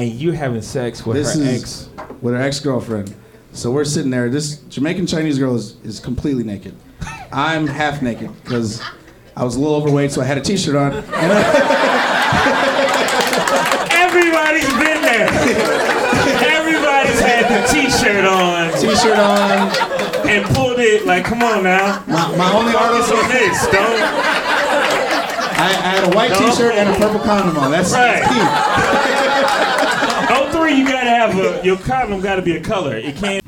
and you having sex with This her is ex. with her ex girlfriend. So we're sitting there. This Jamaican Chinese girl is, is completely naked. I'm half naked because I was a little overweight, so I had a t-shirt on. And Everybody's been there. Everybody's had the t-shirt on t-shirt on. and pulled it like, come on now. My, my only Focus artist on this, don't. I, I had a white t-shirt and a purple condom on. That's, Right. that's key. Oh three, you gotta have a your condom gotta be a color. It can't.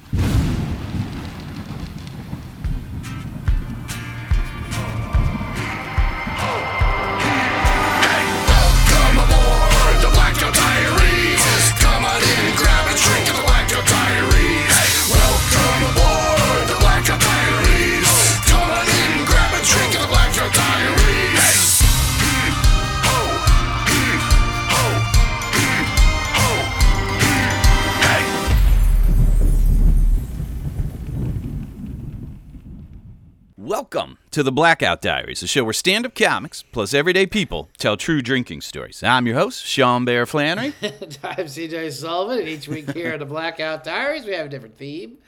To the Blackout Diaries, a show where stand up comics plus everyday people tell true drinking stories. I'm your host, Sean Bear Flannery. I'm CJ Sullivan, and each week here at the Blackout Diaries, we have a different theme.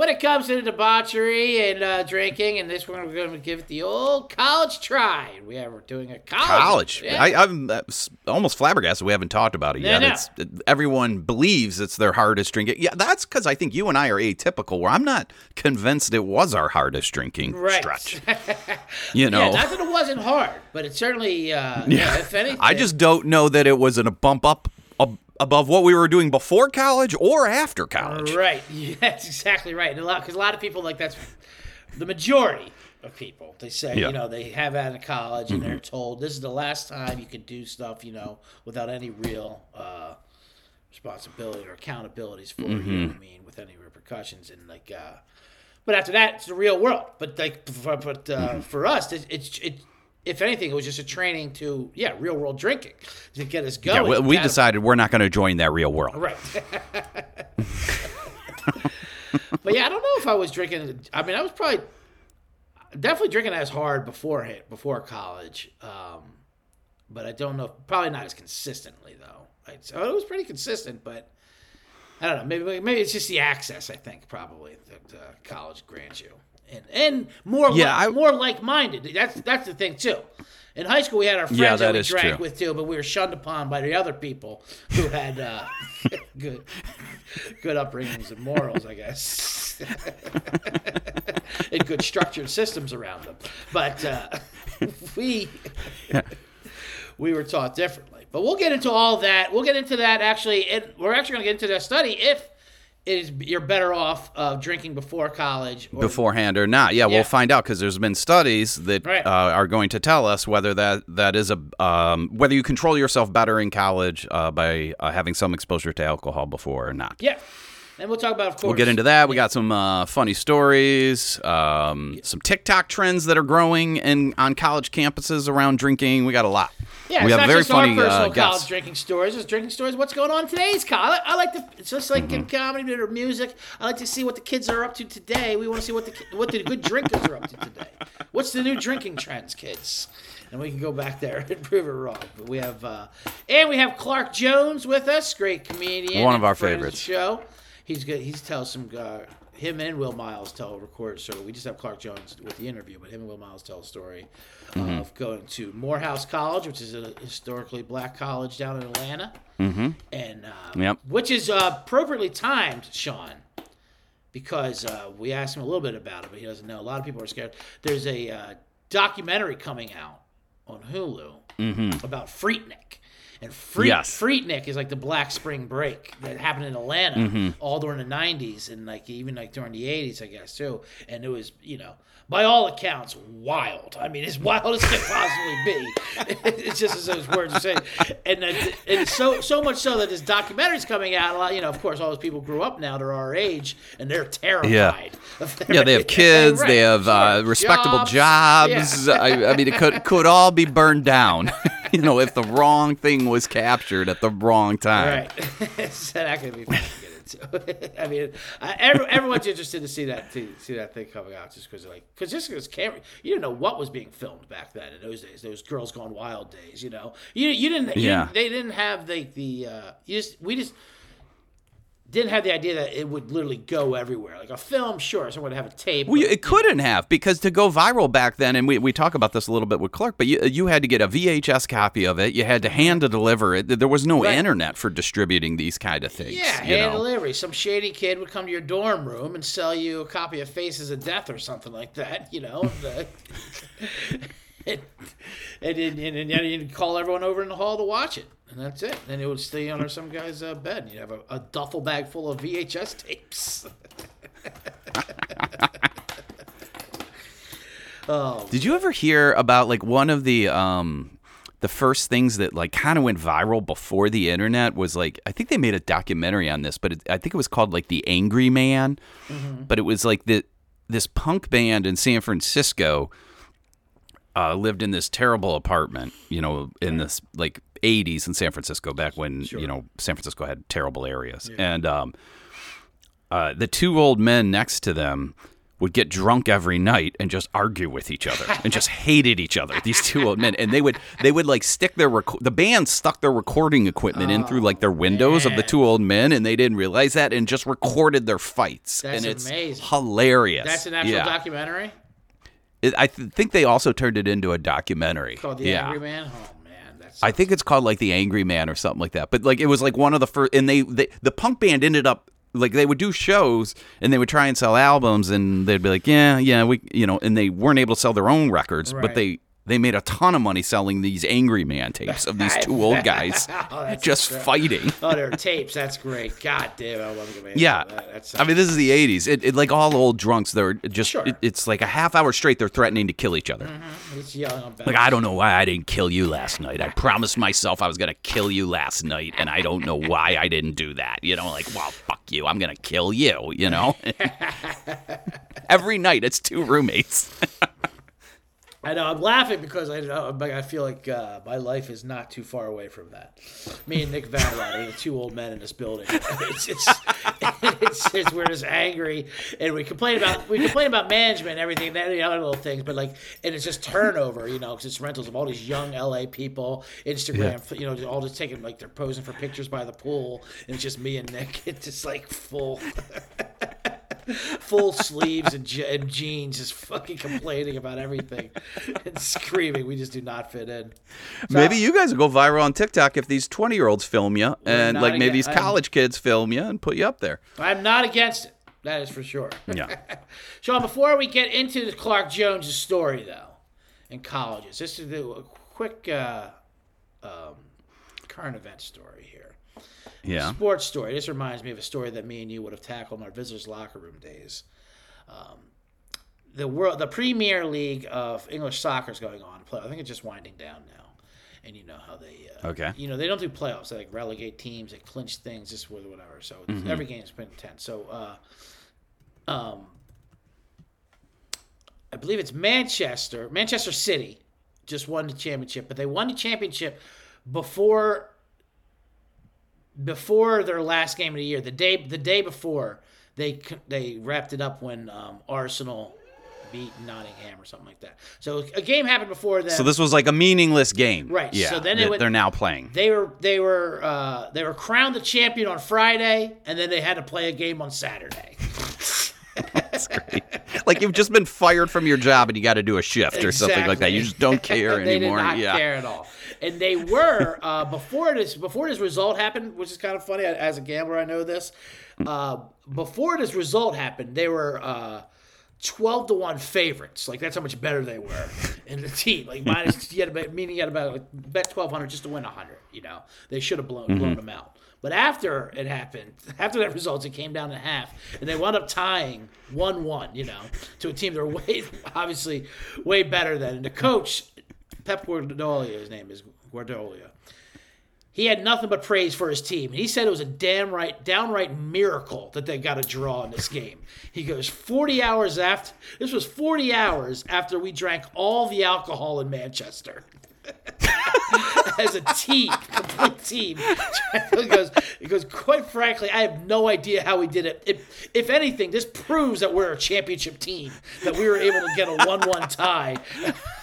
When it comes to debauchery and uh, drinking, and this one we're going to give it the old college try. We are doing a college. College. Yeah. I, I'm uh, almost flabbergasted we haven't talked about it yet. no. It's, everyone believes it's their hardest drinking. Yeah, that's because I think you and I are atypical, where I'm not convinced it was our hardest drinking Right. stretch. You know? Yeah, not that it wasn't hard, but it certainly, uh, yeah. if anything. I just don't know that it was in a bump up above what we were doing before college or after college. Right. Yeah, that's exactly right. And a lot because a lot of people like that's the majority of people. They say Yeah. Mm-hmm. you know they have out of college and they're told this is the last time you can do stuff you know without any real uh, responsibility or accountabilities for it. You know Mm-hmm. I mean? With any repercussions and like. Uh, but after that, it's the real world. But like, but uh, Mm-hmm. for us, it, it's it. If anything, it was just a training to yeah, real world drinking to get us Yeah, going. we, we decided we're not going to join that real world. Right. but yeah, I don't know if I was drinking. I mean, I was probably definitely drinking as hard before before college. Um, but I don't know. Probably not as consistently though. I'd say- it was pretty consistent, but I don't know. Maybe maybe it's just the access. I think probably that uh, college grants you, and and more Yeah, li- I- more like minded. That's that's the thing too. In high school, we had our friends Yeah, that, that we drank true. with too, but we were shunned upon by the other people who had uh, good good upbringings and morals, I guess, and good structured systems around them. But uh, we we were taught differently. But we'll get into all that. We'll get into that actually. And we're actually going to get into that study if is you're better off uh, drinking before college. Or, beforehand or not. Yeah, Yeah. we'll find out because there's been studies that Right. uh, are going to tell us whether that that is a um, whether you control yourself better in college uh, by uh, having some exposure to alcohol before or not. Yeah. And we'll talk about, of course. We'll get into that. We got some uh, funny stories, um, some TikTok trends that are growing in on college campuses around drinking. We got a lot. Yeah, we it's have not very just funny our personal uh, college drinking stories. It's drinking stories. What's going on today's college? I like to. It's just like Mm-hmm. in comedy or music. I like to see what the kids are up to today. We want to see what the what the good drinkers are up to today. What's the new drinking trends, kids? And we can go back there and prove it wrong. But we have uh, and we have Clark Jones with us, great comedian, One of our of favorites. Show. He's good. He's tells some. Uh, him and Will Miles tell a record story. We just have Clark Jones with the interview, but him and Will Miles tell a story Mm-hmm. of going to Morehouse College, which is a historically black college down in Atlanta, mm-hmm. and uh, Yep. which is uh, appropriately timed, Sean, because uh, we asked him a little bit about it, but he doesn't know. A lot of people are scared. There's a uh, documentary coming out on Hulu about Freaknik. And Freak, Yes. Freaknik is like the Black Spring Break that happened in Atlanta all during the '90s and like even like during the '80s, I guess too. And it was, you know, by all accounts, wild. I mean, as wild as it could possibly be. it's just as those words are saying. And, uh, and so so much so that this documentary's coming out. A lot, you know, of course, all those people grew up now; they're our age, and they're terrified. their- Yeah, they have kids. They have uh, respectable jobs. Yeah. I, I mean, it could could all be burned down. you know, if the wrong thing was captured at the wrong time. Right. so that could be fun to get So, I mean, I, every, everyone's interested to see that to see that thing coming out just because like because just because camera you didn't know what was being filmed back then in those days those girls gone wild days you know you you didn't you Yeah. didn't- they didn't have the the uh, you just we just didn't have the idea that it would literally go everywhere like a film sure someone would have a tape Well, but- it couldn't have because to go viral back then, and we, we talk about this a little bit with Clark, but you, you had to get a VHS copy of it. You had to mm-hmm. hand to deliver it. There was no Right. internet for distributing these kind of things. Yeah, hand know? delivery. Some shady kid would come to your dorm room and sell you a copy of Faces of Death or something like that, you know. and, and, and, and, you'd call everyone over in the hall to watch it. And that's it. Then it would stay under some guy's uh, bed. You'd have a, a duffel bag full of VHS tapes. Did you ever hear about like one of the um the first things that like kind of went viral before the internet was like I think they made a documentary on this, but it, I think it was called like the Angry Man, but it was like the this punk band in San Francisco uh, lived in this terrible apartment, you know, in this like 80s in San Francisco back when you know San Francisco had terrible areas, and um, uh, the two old men next to them would get drunk every night and just argue with each other and just hated each other. These two old men, and they would they would like stick their rec- the band stuck their recording equipment in through like their windows of the two old men, and they didn't realize that and just recorded their fights. That's and it's amazing. hilarious. That's an actual yeah. documentary It- I th- think they also turned it into a documentary. called The yeah. Angry Man. Oh, I think it's called like the Angry Man or something like that. But like it was like one of the first, and they, they the punk band ended up like they would do shows and they would try and sell albums and they'd be like, yeah, yeah, we, you know, and they weren't able to sell their own records, but they they made a ton of money selling these Angry Man tapes of these two old oh, guys Oh, just fighting. Oh, they're tapes. That's great. God damn, I love it. Yeah, That. I mean, this is the '80s. It, it like all old drunks. They're just. Sure. It, it's like a half hour straight. They're threatening to kill each other. Mm-hmm. On Like, I don't know why I didn't kill you last night. I promised myself I was going to kill you last night, and I don't know why I didn't do that. You know, like, well, fuck you. I'm going to kill you, you know? Every night, it's two roommates. I know. I'm laughing because I know. but I feel like uh, my life is not too far away from that. Me and Nick Van Vanderland are the two old men in this building. It's it's, it's, it's we're just angry and we complain about we complain about management and everything, and any other little things. But like, and it's just turnover, you know, because it's rentals of all these young LA people, Instagram, you know, all just taking like they're posing for pictures by the pool, and it's just me and Nick. It's just like full. full sleeves and, je- and jeans, just fucking complaining about everything and screaming. We just do not fit in. maybe you guys will go viral on TikTok if these 20 year olds film you, and not like maybe again- these I'm- college kids film you and put you up there. I'm not against it. That is for sure. Yeah. Sean, before we get into the Clark Jones story, though, in colleges, this is do a quick uh, um, current event story here. Yeah. Sports story. This reminds me of a story that me and you would have tackled in our visitors' locker room days. Um, the world, the Premier League of English soccer is going on. I think it's just winding down now, and you know how they. Uh, Okay. You know they don't do playoffs. They like relegate teams. They clinch things. Just with whatever. So it's every game's been intense. So. Uh, um, I believe it's Manchester, Manchester City, just won the championship, but they won the championship before before their last game of the year. The day the day before they they wrapped it up when um, Arsenal beat Nottingham or something like that. So a game happened before that. So this was like a meaningless game. Right, Yeah. so then it that would- they're now playing. they were they were uh, they were crowned the champion on Friday, and then they had to play a game on Saturday. That's great. like you've just been fired from your job and you got to do a shift or something like that. You just don't care they anymore. did not yeah. care at all. And they were uh, before this before this result happened, which is kind of funny. As a gambler, I know this. Uh, before this result happened, they were uh, twelve to one favorites. Like that's how much better they were in the team. Like minus, you had bet, meaning you had bet, like, bet twelve hundred just to win hundred. You know, they should have blown blown them out. But after it happened, after that result, it came down to half, and they wound up tying one-one. You know, to a team that were way obviously way better than. And the coach, Pep Guardiola, his name is Guardiola. He had nothing but praise for his team. He said it was a damn right, downright miracle that they got a draw in this game. He goes, 40 hours after, this was 40 hours after we drank all the alcohol in Manchester. as a team, complete team. he goes. Quite frankly, I have no idea how we did it. If, if anything, this proves that we're a championship team. That we were able to get a one-one tie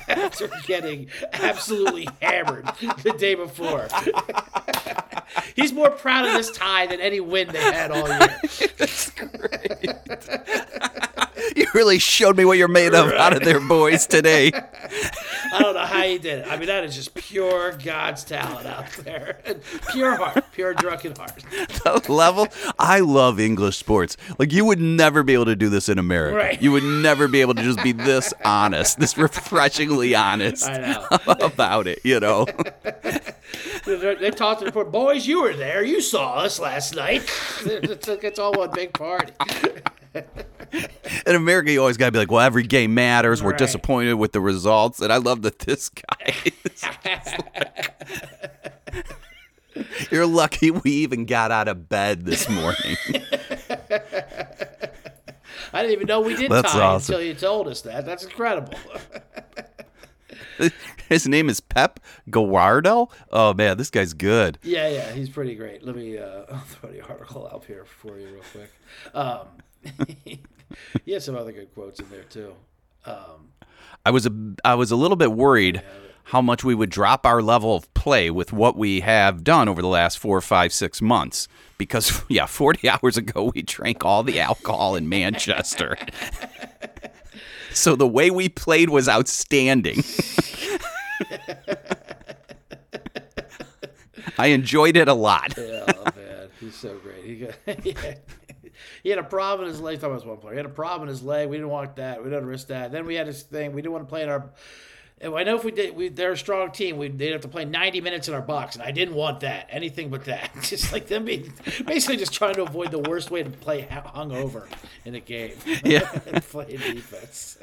after getting absolutely hammered the day before. He's more proud of this tie than any win they had all year. That's great. you really showed me what you're made of out of there, boys, today. I don't know how you did it. I mean, that is just pure God's talent out there. Pure heart, pure drunken heart. The level. I love English sports. Like you would never be able to do this in America. Right. You would never be able to just be this honest, this refreshingly honest about it. You know. They talked to the boys, you were there. You saw us last night. It's, all one big party. In America, you always got to be like, well, every game matters. We're Right. disappointed with the results. And I love that this guy is like- You're lucky we even got out of bed this morning. I didn't even know we did That's tie awesome. until you told us that. That's incredible. His name is Pep Guardo. Oh, man, this guy's good. Yeah, yeah, he's pretty great. Let me uh, I'll throw the article up here for you real quick. Um, he has some other good quotes in there too. Um, I was a I was a little bit worried how much we would drop our level of play with what we have done over the last four, five, six months. Because yeah, forty hours ago we drank all the alcohol in Manchester. So the way we played was outstanding. I enjoyed it a lot. yeah, oh, man, he's so great. He got, yeah. he had a problem in his leg. I was one player. He had a problem in his leg. We didn't want that. We didn't risk that. Then we had this thing. We didn't want to play in our. I know if we did, we, they're a strong team. We they'd have to play 90 minutes in our box, and I didn't want that. Anything but that. Just like them being basically just trying to avoid the worst way to play hu- hungover in a game. Yeah. playing defense.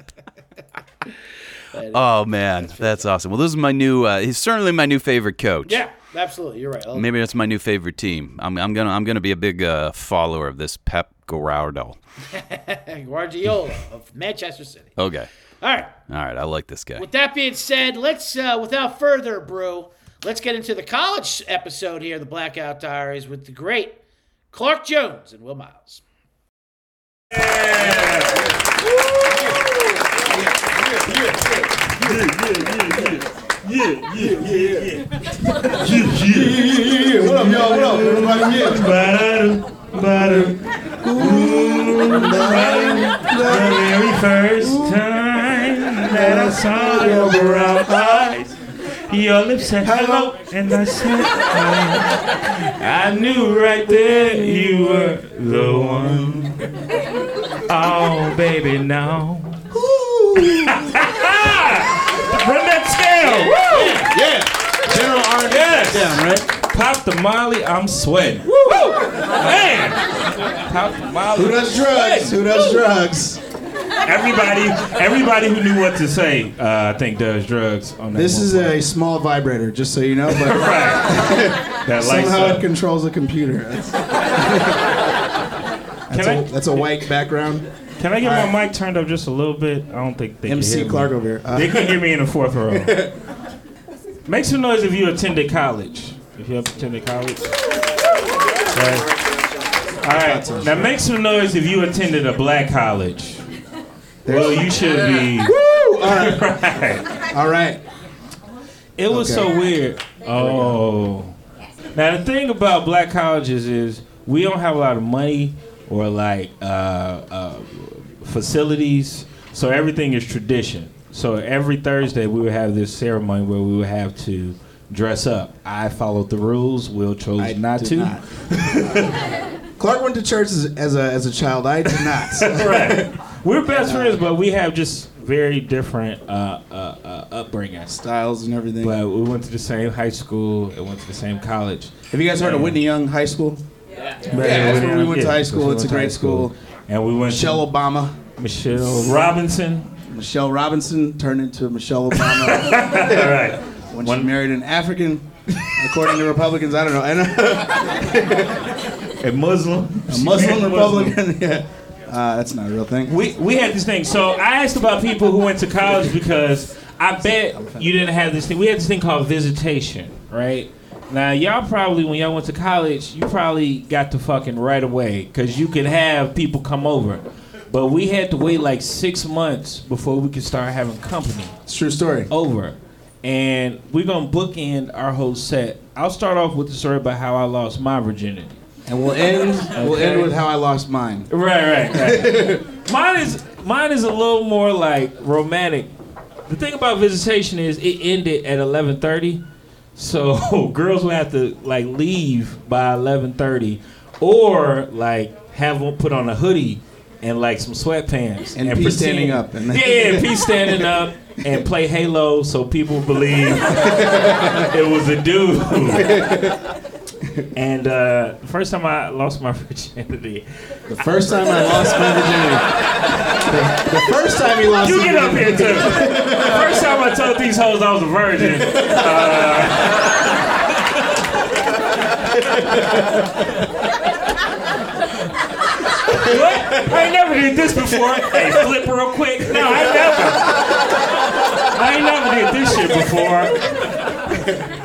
Oh man, that's awesome. Well, this is my new. Uh, he's certainly my new favorite coach. yeah, absolutely. You're right. I'll- Maybe that's my new favorite team. I'm, I'm gonna I'm gonna be a big uh, follower of this Pep Guardo. Guardiola of Manchester City. Okay, All right. all right, I like this guy. With that being said, let's uh, without further brew, let's get into the college episode here, the Blackout Diaries, with the great Clark Jones and Will Miles. What up, y'all? What up, everybody? Yeah. Ba-da-doo, ba-da-doo. Ooh, ba-da-doo. The very first time that I saw your brown eyes, your lips said hello, and I said hi. I knew right there you were the one. Oh, baby, now. Run that scale! Woo! Yeah. General R. Yes! Down, right? Pop the Molly, I'm sweating. Woo! Man! Pop the Molly. Who does drugs? Who does drugs? Everybody, everybody who knew what to say, uh, I think does drugs on that. This is point. a small vibrator, just so you know, but right. That somehow up. it controls a computer. That's, Can a, that's a white background. can I get my mic turned up just a little bit? I don't think they can MC hear Clark me. over here. Uh, They couldn't hear me in the fourth row. Make some noise if you attended college. If you attended college. All right. Now make some noise if you attended a black college. Well, you should be. Woo! All right. Right. All right. It was Okay. so weird. Oh. Now the thing about black colleges is we don't have a lot of money or like uh, uh, facilities, so everything is tradition. So every Thursday we would have this ceremony where we would have to dress up. I followed the rules. Will chose I not to. not. Clark went to church as, as a as a child. I did not. right. We're best friends, but we have just very different uh, uh, uh, upbringings. Styles and everything. But we went to the same high school and went to the same college. Have you guys heard of Whitney Young High School? Yeah, yeah, that's where we went to high school. It's a great school. And we went Michelle Obama. Michelle Robinson. Michelle Robinson turned into Michelle Obama All right. when One- she married an African, according to Republicans. I don't know. And A Muslim. a Muslim Republican. yeah. Uh, that's not a real thing. We, we had this thing. So I asked about people who went to college because I bet you didn't have this thing. We had this thing called visitation, right? Now y'all probably when y'all went to college, you probably got to fucking right away because you could have people come over. But we had to wait like six months before we could start having company It's true story. over. And we're gonna bookend our whole set. I'll start off with the story about how I lost my virginity. And we'll end. We'll end with how I lost mine. Right, right, right. mine is mine is a little more like romantic. The thing about visitation is it ended at eleven thirty, so girls will have to like leave by eleven thirty, or like have one put on a hoodie and like some sweatpants And pee standing up and- yeah, yeah, pee standing up and play Halo so people believe it was a dude. And uh, the first time I lost my virginity, The first time I lost my virginity. The, the first time you lost You get up here too. The First time I told these hoes I was a virgin. Uh, what? I never did this before. Hey, flip real quick. No, I never. I ain't never did this shit before.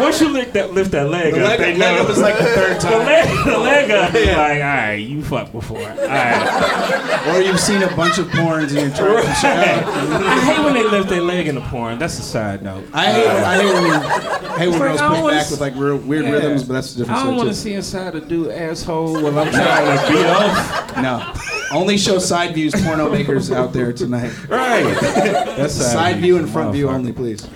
Once you lift that lift that leg The up, leg, they leg know. up was like the third time. the time. leg, the leg up is like, all right, you fucked before. All right. Or you've seen a bunch of porns and you're trying to shut up. I hate when they lift their leg in the porn. That's a side note. I hate, I hate when, you, I hate when like, girls I don't push wanna back s- with like real, weird Yeah. rhythms, but that's a different I don't want to see inside a dude asshole when I'm trying to beat off. No. Only show side views, porno makers out there tonight. Right. That's Side view and front view only, please.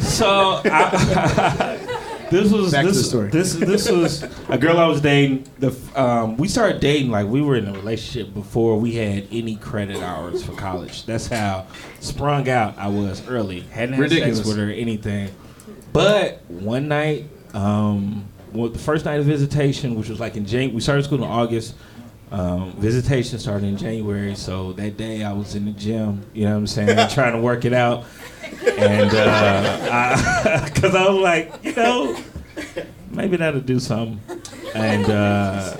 So I, this was Back this, this this was a girl I was dating. The um, we started dating like we were in a relationship before we had any credit hours for college. That's how sprung out I was early. Hadn't had Ridiculous. sex with her or anything. But one night, um, well, the first night of visitation, which was like in Jan, we started school in August. Um, visitation started in January, so that day I was in the gym. You know what I'm saying, trying to work it out, and because I, was like, you know, maybe that'll do something. And uh,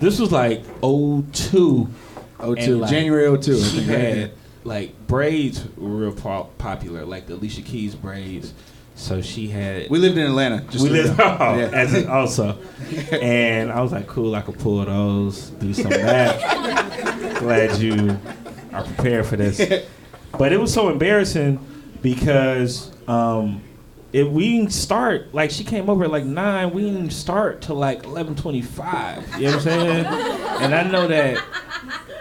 this was like 02. 02, like, January 02. I She had like braids were real po- popular, like the Alicia Keys braids. So she had. We lived in Atlanta. Just we lived oh, Yeah. as it also, and I was like, cool, I could pull those, do some of that. Glad you are prepared for this. But it was so embarrassing because um, it we didn't start like she came over at like nine. We didn't start till like eleven twenty five. You know what I'm saying? And I know that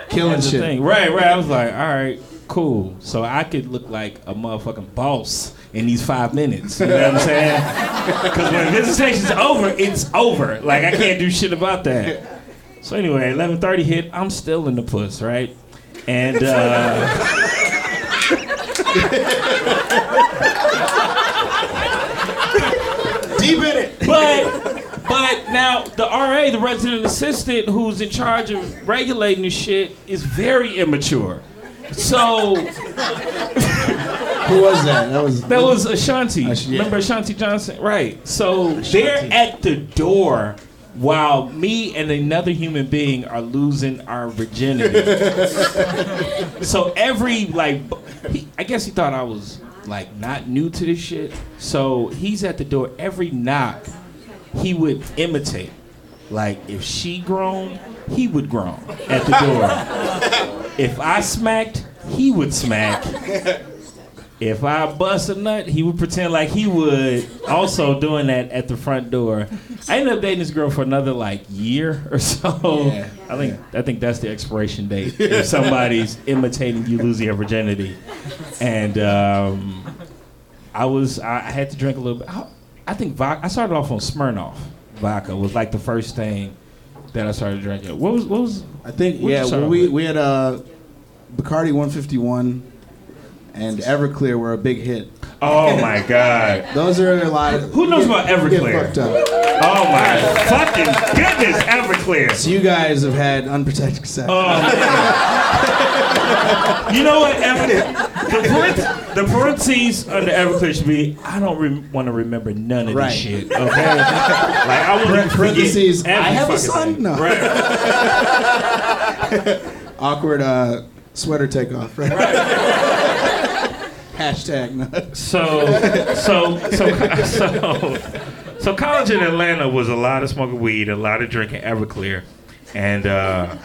Killing the shit. thing. Right, right. I was like, all right, cool. So I could look like a motherfucking boss in these five minutes. You know what I'm saying? Because when visitation's over, it's over. Like I can't do shit about that. So anyway, 11:30 hit. I'm still in the puss, right? And uh, Deep in it. but but now the RA, the resident assistant, who's in charge of regulating the shit, is very immature. So Who was that? That was. That was Ashanti. Ash- yeah. Remember Ashanti Johnson? Right. So they're at the door while me and another human being are losing our virginity. so every like, he, I guess he thought I was like not new to this shit. So he's at the door every knock. He would imitate. Like if she groaned, he would groan at the door. if I smacked, he would smack. If I bust a nut, he would pretend like he would, also doing that at the front door. I ended up dating this girl for another like year or so. Yeah. I think I think that's the expiration date. If somebody's imitating you losing your virginity, and um, I was I I had to drink a little bit. I, I think vodka. I started off on Smirnoff. Vodka was like the first thing that I started drinking. What was what was? I think yeah. Well, we with? we had uh, Bacardi 151 and Everclear were a big hit. Oh my god! Those are a lot. Of, Who knows get- about Everclear? fucked up. Oh my fucking goodness! Everclear. So you guys have had unprotected sex. Oh. You know what? Ever, the, parent, the parentheses under Everclear should be. I don't rem- want to remember none of Right. this shit. Okay. like I want to Parentheses, I have a son? thing. No. Right. Awkward uh, sweater takeoff. Right. Right. Hashtag nut. So, so, so, so, so, college in Atlanta was a lot of smoking weed, a lot of drinking Everclear, and uh,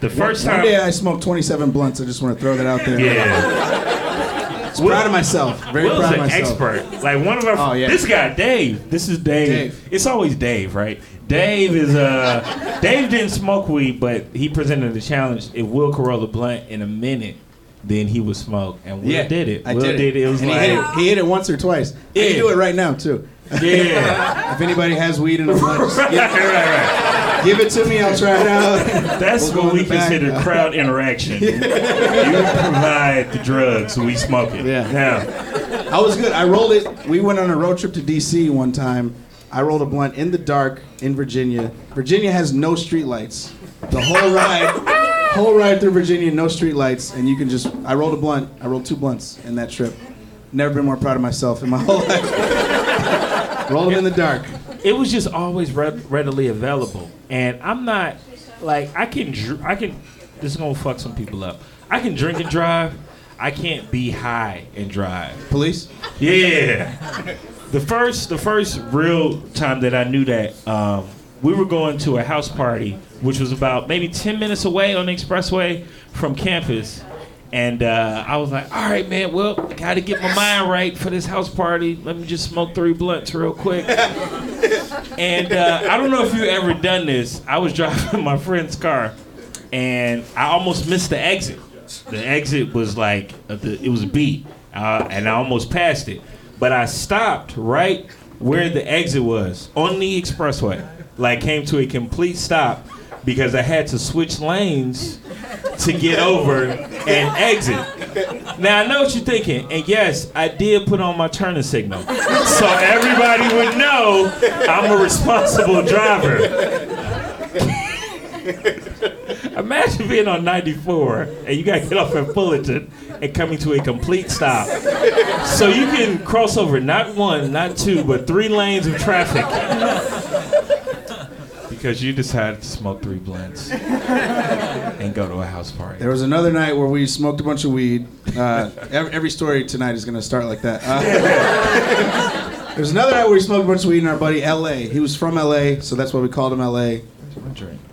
the first One time, day I smoked 27 blunts. I just want to throw that out there. yeah, Proud of myself. Very Will's proud of an expert. Like one of our, Oh, yeah. this guy Dave. This is Dave. Dave. It's always Dave, right? Dave is uh, Dave didn't smoke weed, but he presented the challenge. If Will Corolla a blunt in a minute, then he would smoke, and Will Yeah, did it. I Will did it. it. was and like, he, hit it, he hit it once or twice. Yeah. Can do it right now too. yeah, If anybody has weed in the blunt, just right, give, right, right. give it to me. I'll try it out. That's We'll what we back. consider crowd interaction. you provide the drugs, we smoke it. Yeah. Now, I was good. I rolled it. We went on a road trip to D.C. one time. I rolled a blunt in the dark in Virginia. Virginia has no streetlights. The whole ride, whole ride through Virginia, no streetlights, and you can just. I rolled a blunt. I rolled two blunts in that trip. Never been more proud of myself in my whole life. rolled them in the dark. it was just always re- readily available, and I'm not like I can. Dr- I can. This is gonna fuck some people up. I can drink and drive. I can't be high and drive. Police. Yeah. The first, the first real time that I knew that, um, we were going to a house party, which was about maybe ten minutes away on the expressway from campus, and uh, I was like, "All right, man, well, I got to get my mind right for this house party. Let me just smoke three blunts real quick." and uh, I don't know if you ever done this. I was driving my friend's car, and I almost missed the exit. The exit was like uh, the, it was B, uh, and I almost passed it. But I stopped right where the exit was on the expressway. Like came to a complete stop because I had to switch lanes to get over and exit. Now I know what you're thinking, and yes, I did put on my turning signal, so everybody would know I'm a responsible driver. Imagine being on 94 and you gotta get off at Fullerton and coming to a complete stop. So you can cross over not one, not two, but three lanes of traffic. Because you just decided to smoke three blunts and go to a house party. There was another night where we smoked a bunch of weed. Uh, every, every story tonight is going to start like that. Uh, There's another night where we smoked a bunch of weed in our buddy L.A. He was from L.A., so that's why we called him L.A.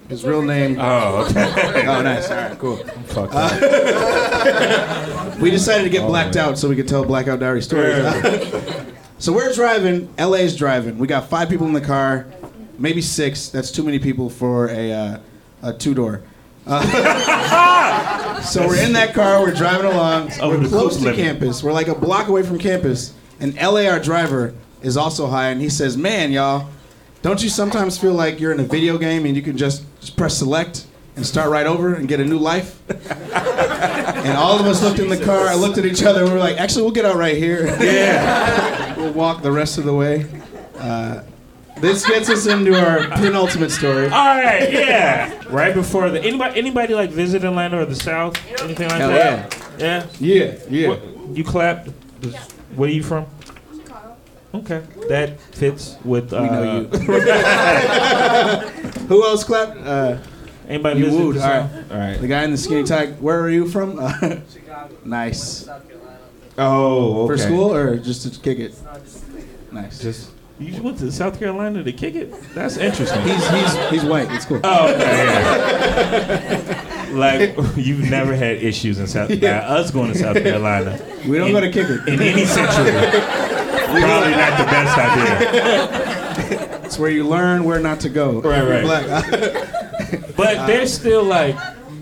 His real name. Oh, okay. Oh, nice. All right, cool. Fuck that. We decided to get blacked out so we could tell blackout diary stories. so we're driving. LA's driving. We got five people in the car, maybe six. That's too many people for a uh, a two door. Uh, so we're in that car. We're driving along. We're close to campus. We're like a block away from campus. And LA, our driver, is also high, and he says, "Man, y'all." Don't you sometimes feel like you're in a video game and you can just, just press select and start right over and get a new life? and all of us looked in the car, I looked at each other, and we were like, actually, we'll get out right here. Yeah. we'll walk the rest of the way. Uh, this gets us into our penultimate story. All right, yeah. Right before the anybody anybody like visit Atlanta or the South, anything like Hell that? Yeah. Yeah, yeah. What, you clapped. Where are you from? Okay, that fits with. Uh, We know you. Who else clapped? Uh, Anybody You visit wooed, the all South? All right. the guy in the skinny tie. Where are you from? Uh, nice. Oh, okay. For school or just to kick it? Nice. Just you went to South Carolina to kick it. That's interesting. He's he's he's white. It's cool. Oh, okay, yeah. like you've never had issues in South. Yeah. Us going to South Carolina We don't in- go to kick it. in any century. Probably not the best idea. It's where you learn where not to go. Right, right. Black. But there's still like,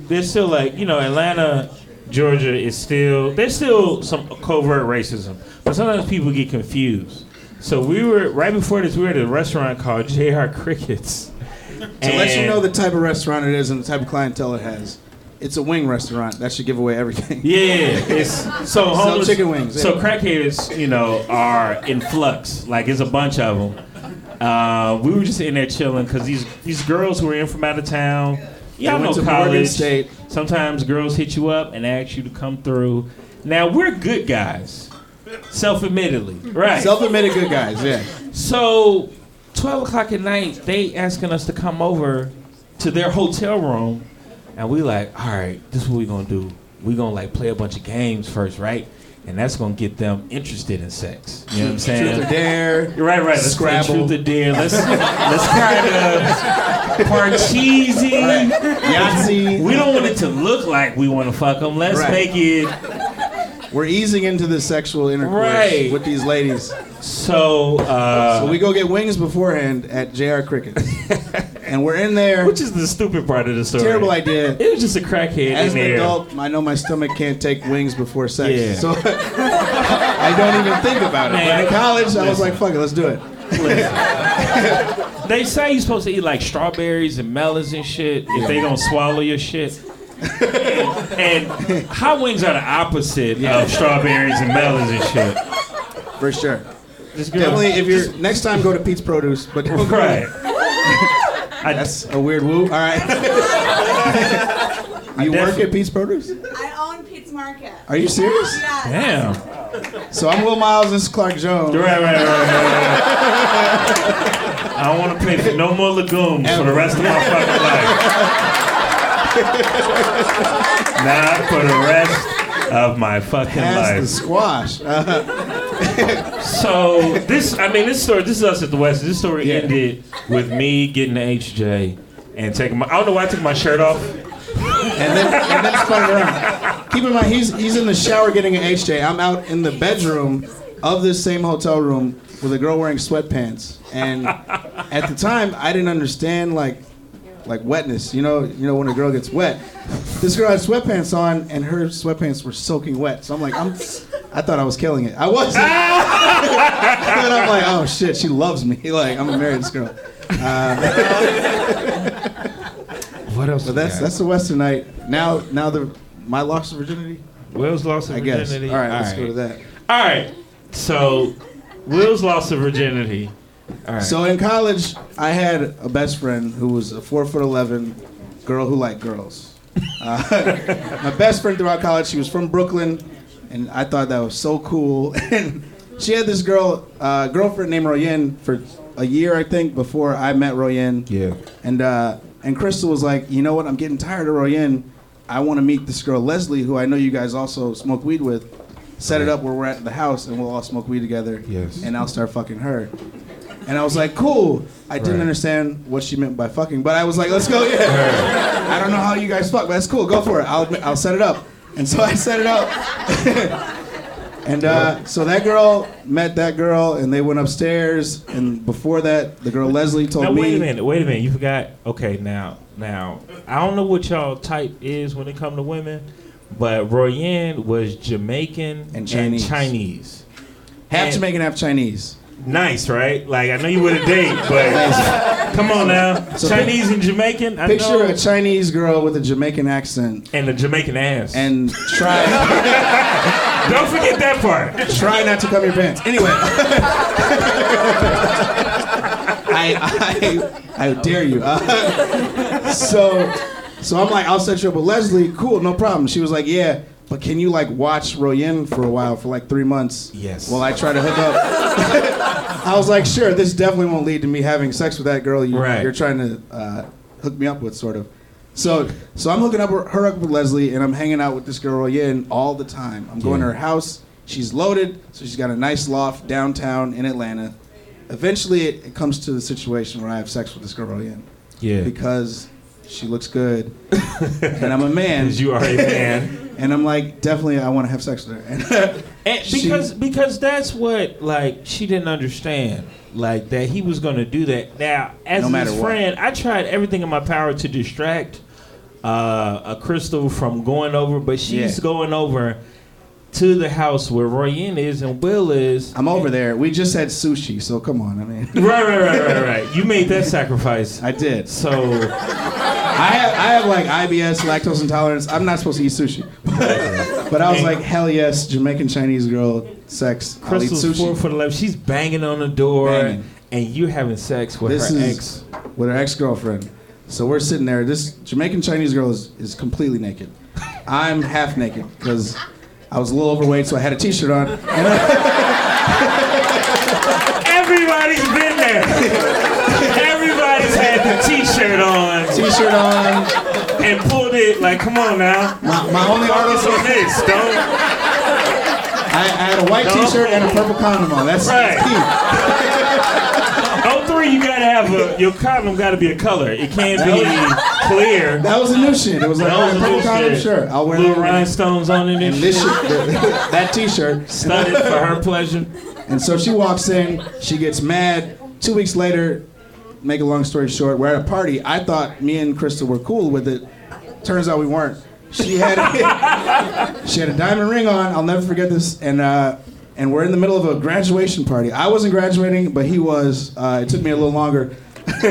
there's still like, you know, Atlanta, Georgia is still, there's still some covert racism. But sometimes people get confused. So we were, right before this, we were at a restaurant called JR Crickets. to let you know the type of restaurant it is and the type of clientele it has. It's a wing restaurant. That should give away everything. Yeah, it's so homeless. chicken wings, So crackheads, you know, are in flux. Like it's a bunch of them. Uh, we were just in there chilling because these these girls who were in from out of town. Y'all know went to Morgan college. State. Sometimes girls hit you up and ask you to come through. Now we're good guys, self-admittedly, right? Self-admitted good guys. Yeah. So, 12 o'clock at night, they asking us to come over to their hotel room. And we like, all right, this is what we gonna do. We gonna like play a bunch of games first, right? and that's gonna get them interested in sex. You know what I'm saying? Truth or dare. You're right, right. Let's play Scrabble. truth or dare. Let's let's kind of parcheesi. Yahtzee. We don't want it to look like we want to fuck them. Let's Right. make it We're easing into the sexual intercourse Right. with these ladies. so. Uh, So we go get wings beforehand at JR Cricket. and we're in there. which is the stupid part of the story. Terrible idea. It was just a crackhead As in an there. adult, I know my stomach can't take wings before sex. Yeah. So I don't even think about it. Man, but in college, I was like, fuck it, let's do it. They say you're supposed to eat like strawberries and melons and shit if they don't swallow your shit. and hot wings are the opposite of strawberries and melons and shit. For sure. Just go- Definitely, if you're next time, go to Pete's Produce. But don't go- right. That's a weird woo. All right. you work at Pete's Produce? I own Pete's Market. Are you serious? Yeah. Damn. So I'm Will Miles. And this is Clark Jones. Right, right, right, right. right. I don't want to pay for no more legumes for the rest of my fucking life. Not for the rest of my fucking the life. squash. Uh, So this, I mean, this story. This is us at the West. This story Yeah. ended with me getting the HJ and taking my. I don't know why I took my shirt off. and then and then spun around. Keep in mind, he's he's in the shower getting an HJ. I'm out in the bedroom of this same hotel room with a girl wearing sweatpants. And at the time, I didn't understand like like wetness. You know, you know when a girl gets wet. This girl had sweatpants on, and her sweatpants were soaking wet. So I'm like, I'm. I thought I was killing it. I wasn't. and I'm like, oh shit, she loves me. Like I'm gonna marry this girl. Um, what else? But that's that's the Western night. Now now the my loss of virginity. Will's lost of I guess. virginity. All right, let's go to that. All right. So Will's lost of virginity. All right. So in college, I had a best friend who was a four foot eleven girl who liked girls. Uh, my best friend throughout college, she was from Brooklyn, and I thought that was so cool. And she had this girl, uh, girlfriend named Royen for a year, I think, before I met Royen. yeah. And uh, and Crystal was like, you know what? I'm getting tired of Royen. I want to meet this girl Leslie, who I know you guys also smoke weed with. Set it up where we're at the house, and we'll all smoke weed together. Yes. And I'll start fucking her. And I was like, cool. I didn't Right. understand what she meant by fucking, but I was like, let's go. Yeah. I don't know how you guys fuck, but that's cool. Go for it. I'll I'll set it up. And so I set it up. and uh, so that girl met that girl, and they went upstairs. And before that, the girl Leslie told Now me. wait a minute. Wait a minute. You forgot. Okay. Now, now I don't know what y'all type is when it come to women, but Royanne was Jamaican And Chinese. Chinese. Half And- Jamaican, half Chinese. Nice, right? Like I know you with a date, but come on now. So Chinese and Jamaican. I Picture know. a Chinese girl with a Jamaican accent and a Jamaican ass. and try don't forget that part. try not to cover your pants. Anyway, I, I I dare you. Uh, so so I'm like, I'll set you up with Leslie. Cool, no problem. She was like, yeah. But can you like watch Royen for a while, for like three months? Yes. While I try to hook up. I was like, sure, this definitely won't lead to me having sex with that girl you, Right. you're trying to uh, hook me up with, sort of. So, so I'm hooking up with, her up with Leslie, and I'm hanging out with this girl Royen all the time. I'm going to her house. She's loaded, so she's got a nice loft downtown in Atlanta. Eventually, it, it comes to the situation where I have sex with this girl Royen Yeah. because she looks good, and I'm a man, you are a man. and I'm like, definitely, I want to have sex with her. And She- because because that's what like she didn't understand like that he was going to do that. Now as No matter his what. friend, I tried everything in my power to distract uh, a crystal from going over, but she's Yeah. going over to the house where Royen is and Will is. I'm over there. We just had sushi, so come on. I mean, Right, right, right, right, right. You made that sacrifice. I did. So I have, I have like IBS, lactose intolerance. I'm not supposed to eat sushi. but I was like, hell yes, Jamaican Chinese girl, sex. Crystal's four foot eleven. She's banging on the door, Banging. and you're having sex with This her is ex. with her ex girlfriend. So we're sitting there. This Jamaican Chinese girl is, is completely naked. I'm half naked because I was a little overweight, so I had a t-shirt on. Everybody's been there. Everybody's had the t-shirt on t-shirt on. and pulled it like, come on now. My, my only article, on this, don't. I, I had a white T-shirt and a purple condom on. That's Right. Three, you gotta have a your condom gotta be a color. It can't be clear. That was a new shit. It was like That was a new condom shirt. I'll wear Little rhinestones on it And and this shit, that T-shirt. Studded for her pleasure. And so she walks in, she gets mad. Two weeks later, make a long story short, we're at a party. I thought me and Krista were cool with it. Turns out we weren't. She had a, she had a diamond ring on. I'll never forget this. And uh, and we're in the middle of a graduation party. I wasn't graduating, but he was. Uh, it took me a little longer. Five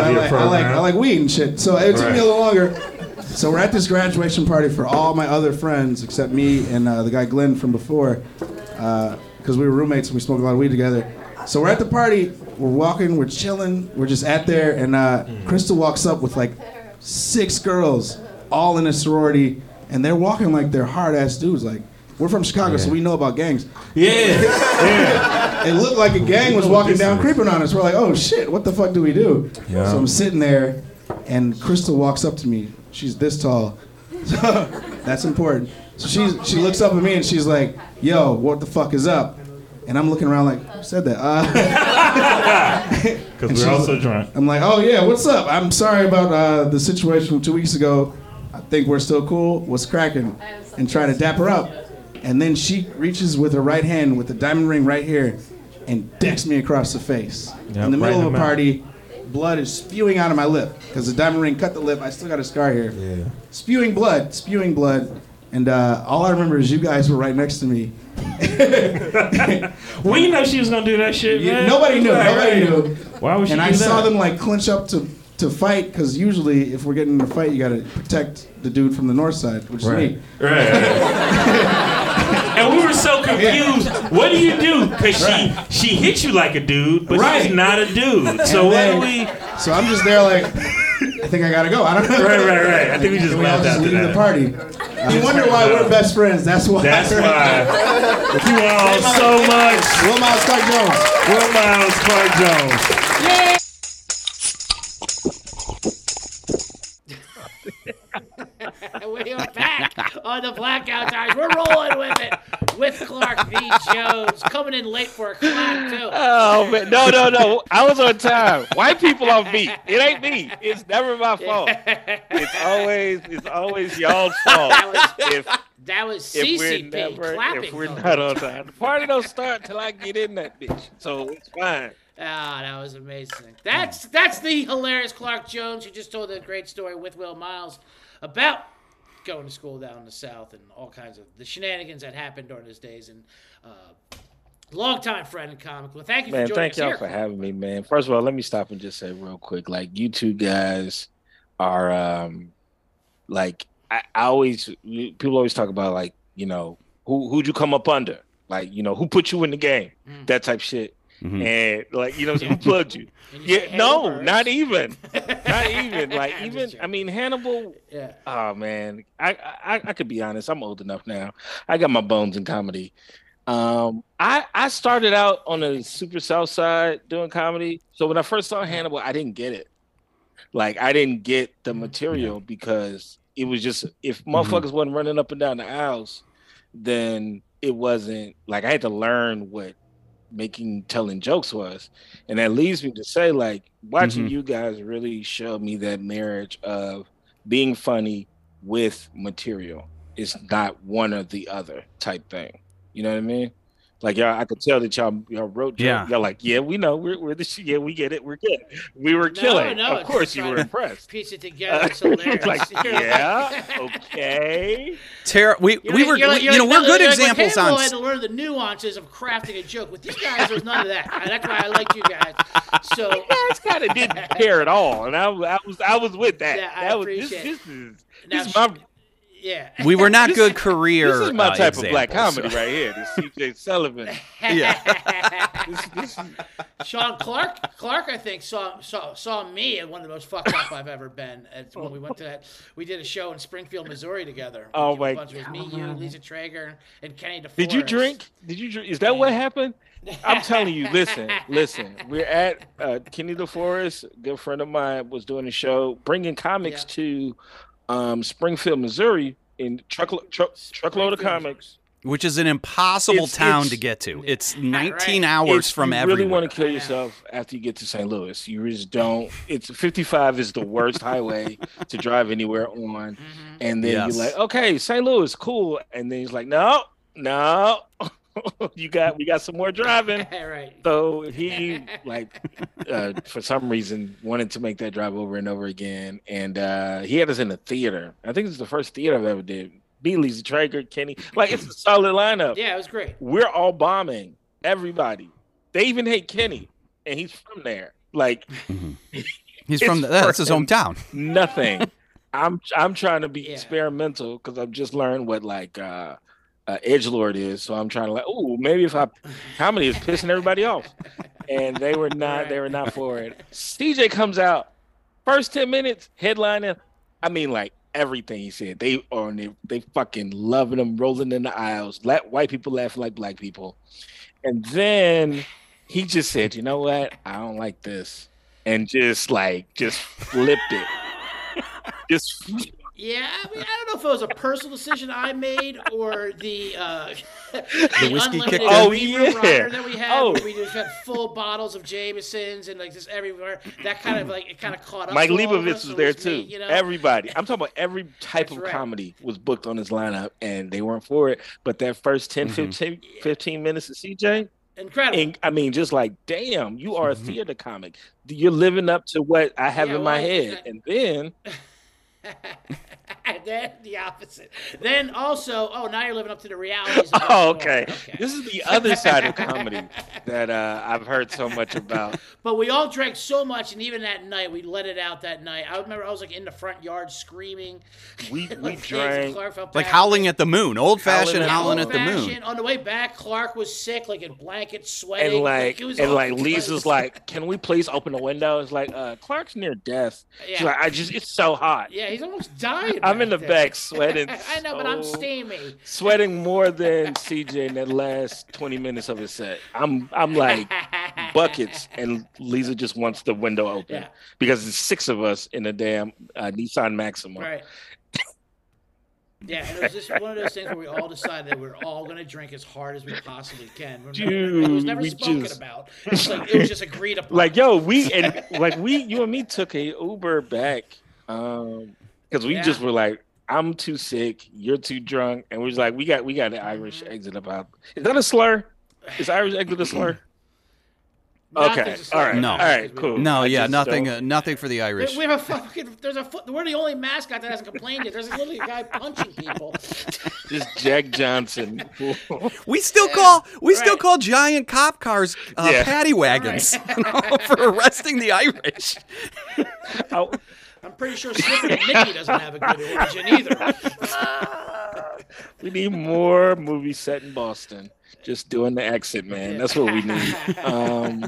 I year like, I program. like I like weed and shit. So it took me a little longer. So we're at this graduation party for all my other friends except me and uh, the guy Glenn from before, because we were roommates and we smoked a lot of weed together. So we're at the party. We're walking. We're chilling. We're just at there, and uh, Crystal walks up with like six girls, all in a sorority, and they're walking like they're hard ass dudes. Like we're from Chicago, so we know about gangs. yeah. Yeah. It looked like a gang was walking down, creeping on us. We're like, oh shit, what the fuck do we do? Yeah. So I'm sitting there, and Crystal walks up to me. She's this tall. So that's important. So she she looks up at me and she's like, yo, what the fuck is up? And I'm looking around like, who said that? Uh, Because And we're also like- drunk. I'm like, oh yeah, what's up? I'm sorry about uh, the situation from two weeks ago. I think we're still cool. What's cracking? And try to dap her up. And then she reaches with her right hand with the diamond ring right here and decks me across the face. Yep, in the middle in of a mouth. party, blood is spewing out of my lip because the diamond ring cut the lip. I still got a scar here. Yeah. Spewing blood, spewing blood. And uh, all I remember is you guys were right next to me. We know she was gonna do that shit, You- man. nobody knew. Right, Nobody right. knew. Why would she And do I saw them like clinch up to to fight because usually if we're getting in a fight, you got to protect the dude from the north side, which Right. is me. Right. right. and we were so confused. What do you do? Because she she hit you like a dude, but Right. she's not a dude. So And what then- do we? So I'm just there like, I think I gotta go. I don't know. Right, right, right. I think we just And we all left just after leave the that. party. You wonder why we're best friends. That's why. That's why. you all so much. Will Miles Clark Jones. Will Miles Clark Jones. We are back on the Blackout Tires. We're rolling with it with Clark V. Jones coming in late for a clock too. Oh man, no, no, no! I was on time. White people on beat. It ain't me. It's never my fault. It's always, it's always y'all's fault. That was- If That was if we're never, clapping. if we're not on time, the party don't start till I get in that bitch. So it's fine. Ah, that was amazing. That's that's the hilarious Clark Jones who just told a great story with Will Miles about going to school down in the South and all kinds of the shenanigans that happened during his days. And uh, longtime friend and comic. Well, thank you Man, for joining thank y'all here. for having me, man. First of all, let me stop and just say real quick, like you two guys are um like I, I always people always talk about like, you know, who who'd you come up under? Like, you know, who put you in the game? Mm. That type shit. Mhm. And like, you know, who plugged you? And you Yeah, no, Birds." not even. Not even. Like even I mean Hannibal Yeah. Oh man, I, I I could be honest. I'm old enough now. I got my bones in comedy. Um, I I started out on the super south side doing comedy. So when I first saw Hannibal, I didn't get it. Like I didn't get the material because it was just if motherfuckers wasn't running up and down the aisles, then it wasn't like I had to learn what making telling jokes was. And that leads me to say, like, watching Mhm. you guys really showed me that marriage of being funny with material. It's not one or the other type thing. You know what I mean? Like y'all, I could tell that y'all y'all wrote. jokes. Yeah. Y'all like, yeah, we know, we're we're the shit. Yeah, we get it. We're good. We were No, killing. no, of course, you were impressed. Piece it together. It's hilarious. like, yeah, okay. Tara, we, You're we were, you're like- we- you're you know, we're good you're like when examples Hannibal on. had to learn the nuances of crafting a joke. With these guys, there's none of that. That's why I like you guys. So you guys kind of didn't care at all, and I, was- I was I was with that. Yeah, I that was this, appreciate this is Now, this is my yeah. We were not good career. this is my uh, type of black comedy so- right here. This CJ Sullivan. yeah. This, this, Sean Clark, Clark, I think saw saw saw me at one of the most fucked up I've ever been. At when we went to that, we did a show in Springfield, Missouri together. Oh A my bunch- It was me, you, Lisa Treyger, and Kenny DeForest. Did you drink? Did you drink? Is that what happened? I'm telling you, listen, listen. We're at uh, Kenny DeForest, good friend of mine, was doing a show bringing comics Yeah. to um, Springfield, Missouri, in truckload truck, truckload of comics. which is an impossible It's- town it's- to get to. It's 19 Right. hours It's- from you everywhere. really want to kill Yeah. yourself after you get to St. Louis. You just don't. It's 55 is the worst highway to drive anywhere on. Mm-hmm. And then Yes. you're like, okay, St. Louis, cool. And then he's like, no, no, you got we got some more driving. right. So he like uh, for some reason wanted to make that drive over and over again, and uh, he had us in the theater. I think it's the first theater I've ever did. Beatley's, Treyger, Kenny, like it's a solid lineup. Yeah, it was great. We're all bombing everybody. They even hate Kenny, and he's from there. Like He's from the, that's his hometown. nothing. I'm I'm trying to be Yeah. experimental because I've just learned what like uh, uh edge lord is. So I'm trying to like, oh, maybe if I comedy is pissing everybody off, and they were not. They were not for it. CJ comes out first ten minutes headlining. I mean, like everything he said. They are they, they fucking loving him, rolling in the aisles. Let white people laughing like black people, and then he just said, "You know what? I don't like this," and just like just flipped it. Just Yeah, I mean, I don't know if it was a personal decision I made or the uh, the, whiskey unlimited kicker? Oh, Reaver yeah. rider that we had. Oh. we just had full bottles of Jamesons and like just everywhere. That kind of like it kind of caught up. Mike to Leibovitz was so it there me, too. you know? Everybody. I'm talking about every type That's of right. comedy was booked on his lineup, and they weren't for it. But that first 10, Mhm. 15, 15 minutes of CJ, Incredible. and I mean, just like, damn, you are a theater comic. You're living up to what I have Yeah, in my well, head. And then, and then the opposite. Then also, oh, now you're living up to the realities. Of oh, what's okay. This is the other side of comedy that uh, I've heard so much about. But we all drank so much, and even that night, we let it out that night. I remember I was like in the front yard screaming. We, we Like, drank. Like howling at the moon, old fashioned Howling at howling the at the moon. On the way back, Clark was sick, like in blankets, sweating. And like, it was and like, Lisa's like, "Can we please open the window?" It's like, uh, "Clark's near death." She's like, "I just, it's so hot." yeah, he's almost dying. I'm in the back sweating. I know, but I'm so- steamy. sweating more than CJ in that last 20 minutes of his set. I'm I'm like buckets, and Lisa just wants the window open Yeah. because it's six of us in a damn uh, Nissan Maxima. Right. Yeah, and it was just one of those things where we all decided that we're all going to drink as hard as we possibly can. We're never- it was Dude, never spoken just- about. It was, like, it was just agreed upon. Like yo, we and like we, you and me took a Uber back um because we Yeah. just were like. I'm too sick. You're too drunk, and we're just like, we got, we got the Irish Mm-hmm. exit about. Is that a slur? Is Irish exit a slur? Okay, a slur. all right, No. all right, cool. No, I yeah, nothing, uh, nothing for the Irish. We have a fucking. There's a. We're the only mascot that hasn't complained yet. There's literally a guy punching people. just Jack Johnson. We still Yeah, call we still call giant cop cars uh, Yeah. paddy wagons you know, for arresting the Irish. I- I'm pretty sure Slippin' Mickey doesn't have a good origin either. we need more movies set in Boston. Just doing the exit, man. That's what we need. Um,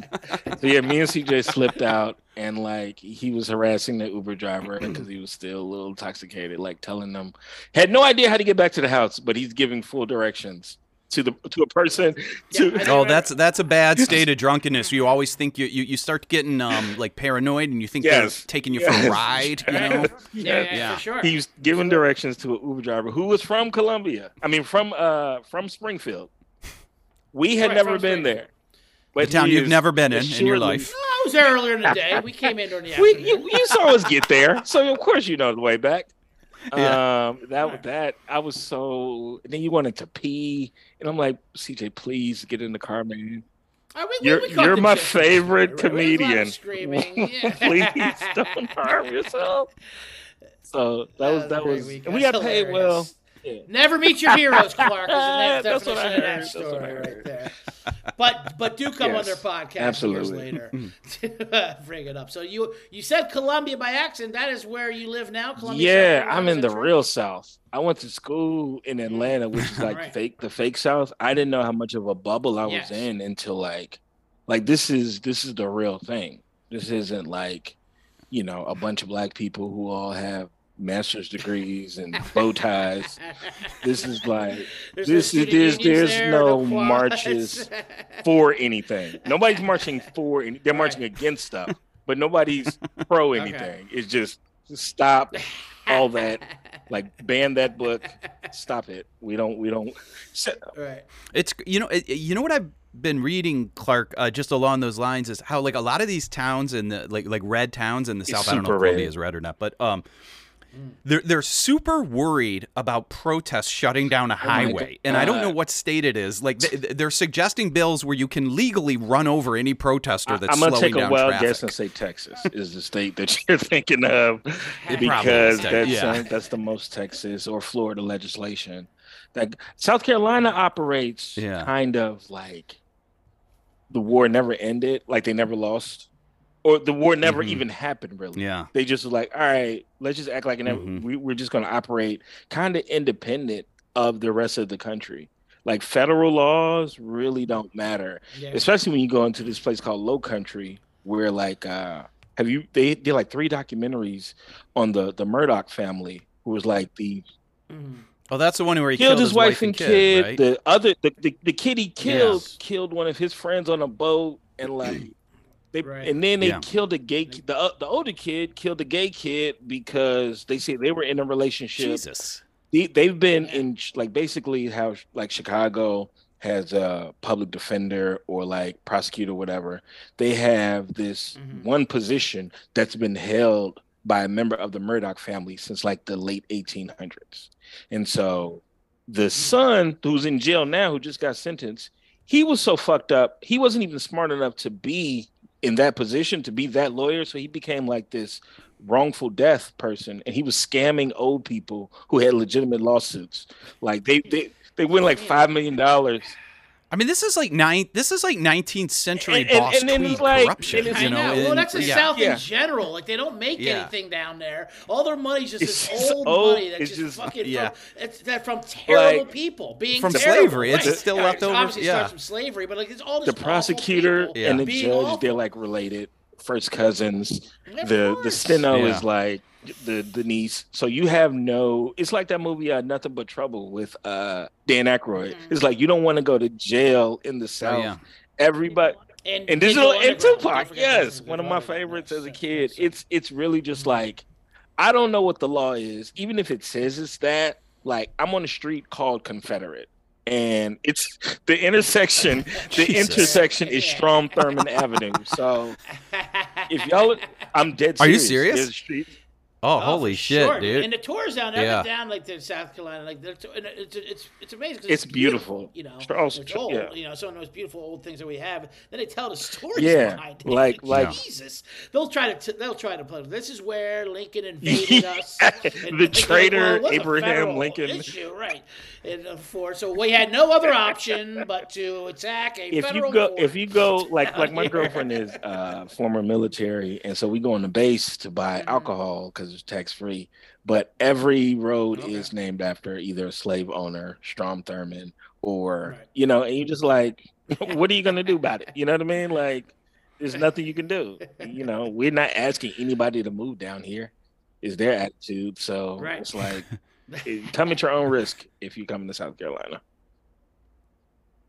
so yeah, me and CJ slipped out, and like he was harassing the Uber driver because he was still a little intoxicated, like telling them had no idea how to get back to the house, but he's giving full directions to the to a person. To, Yeah, I Oh, that's that's a bad state of drunkenness. You always think you you, you start getting um like paranoid and you think Yes. they're taking you for a ride. You know, Yeah, yeah, Yeah. for sure. he was giving directions to an Uber driver who was from Columbia. I mean, from uh from Springfield. We had Right, never been Springfield. there. the town you've never been in in your life. Oh, I was there earlier in the day. We came in during the We, you, you saw us get there, so of course you know the way back. Yeah. Um, that that I was so. And then you wanted to pee, and I'm like, CJ, please get in the car, man. We- we- You're- we you're my favorite Right, right. There was a lot of comedian. Screaming. Yeah. please don't harm yourself. So that was That that was a was, and we That's got paid well. Never meet your heroes, Clark. Is the next That's what I that heard. That's what I story right there. But but do come on their podcast absolutely. years later mm-hmm. to bring it up. So you you said Columbia by accident. That is where you live now, Columbia. Yeah, Carolina, I'm in the real South. I went to school in Atlanta, which is like Right. fake, the fake South. I didn't know how much of a bubble I was Yes. in until like, like this is this is the real thing. This isn't like, you know, a bunch of black people who all have master's degrees and bow ties. This is like There's this is- there's- there's there, no quads. marches. for anything. Nobody's marching for any. They're Right. marching against stuff, but nobody's pro Okay. anything. It's just stop all that Like ban that book. Stop it. We don't. We don't. Right. It's you know it, you know what I've been reading, Clark, uh, just along those lines is how like a lot of these towns in the like like red towns in the south. I don't know super if Columbia red. is red or not, but um. They're, they're super worried about protests shutting down a Oh my highway. And I don't know what state it is. Like, they, they're suggesting bills where you can legally run over any protester that's I'm gonna slowing take a down wild traffic. guess and say Texas is the state that you're thinking of probably because that's yeah. uh, that's the most Texas or Florida legislation. That South Carolina operates Yeah. kind of like the war never ended, like they never lost, or the war never Mhm. even happened. Really, Yeah. they just was like, all right, let's just act like it never, Mhm. we, we're just going to operate kind of independent of the rest of the country. Like federal laws really don't matter, Yeah. especially when you go into this place called Low Country, where like, uh, have you? They did like three documentaries on the the Murdoch family, who was like the Mhm. Oh, that's the one where he killed, his wife and kid. right? The other, the, the the kid he killed Yes. killed one of his friends on a boat, and like they Right. and then they Yeah. killed a gay ki- the uh, the older kid killed the gay kid because they say they were in a relationship. Jesus. They, they've been in like basically how like Chicago has a public defender or like prosecutor whatever. They have this Mhm. one position that's been held by a member of the Murdoch family since like the late 1800s. And so the son who's in jail now who just got sentenced, he was so fucked up. He wasn't even smart enough to be in that position to be that lawyer, so he became like this wrongful death person and he was scamming old people who had legitimate lawsuits. Like they they they win like 5 million dollars. I mean, this is like nine. This is like 19th century And- and- boss and then tweed like- corruption. and it's- you I know, know. Well, that's the yeah. South Yeah. in general. Like they don't make Yeah. anything down there. All their money's just It's this just old, old- money that's it's just, just- fucking yeah. from, it's that from terrible Like- people being From terrible, slavery. It's still Yeah, left over- Obviously, yeah. starts from slavery, but like it's all The prosecutor and the judge, they're like related, first cousins. Of the the course. steno Yeah. is like the the niece so you have no it's like that movie uh, nothing but trouble with uh dan Aykroyd. Mhm. it's like you don't want to go to jail in the Oh, south yeah. everybody and, and digital and Underground. Tupac yes one of my favorites as a kid it's it's really just like i don't know what the law is even if it says it's that like i'm on a street called confederate and it's the intersection the Jesus. intersection is strom Thurmond avenue so if y'all i'm dead Serious. Are you serious. Serious? There's a street- Oh, Oh, holy shit, sure, dude. And the tours down, ever Yeah. down like to South Carolina, like they're to, and it's it's it's amazing. 'cause It's beautiful. You know, Str- oh, it's old. yeah. You know, some of those beautiful old things that we have. Then they tell the stories Yeah, behind it. like- like- Jesus, they'll try to t- they'll try to play. This is where Lincoln invaded us. The like, traitor well, it was a Abraham federal Lincoln. issue, right? And uh, for so we had no other option but to attack a if federal you go fort. if you go like like my here. girlfriend is uh former military and so we go on the base to buy Mhm. alcohol because it's tax free but every road Okay. is named after either a slave owner strom Thurmond, or Right. you know and you just like what are you gonna do about it you know what i mean like there's nothing you can do you know we're not asking anybody to move down here is their attitude so Right. it's like come at your own risk if you come to south carolina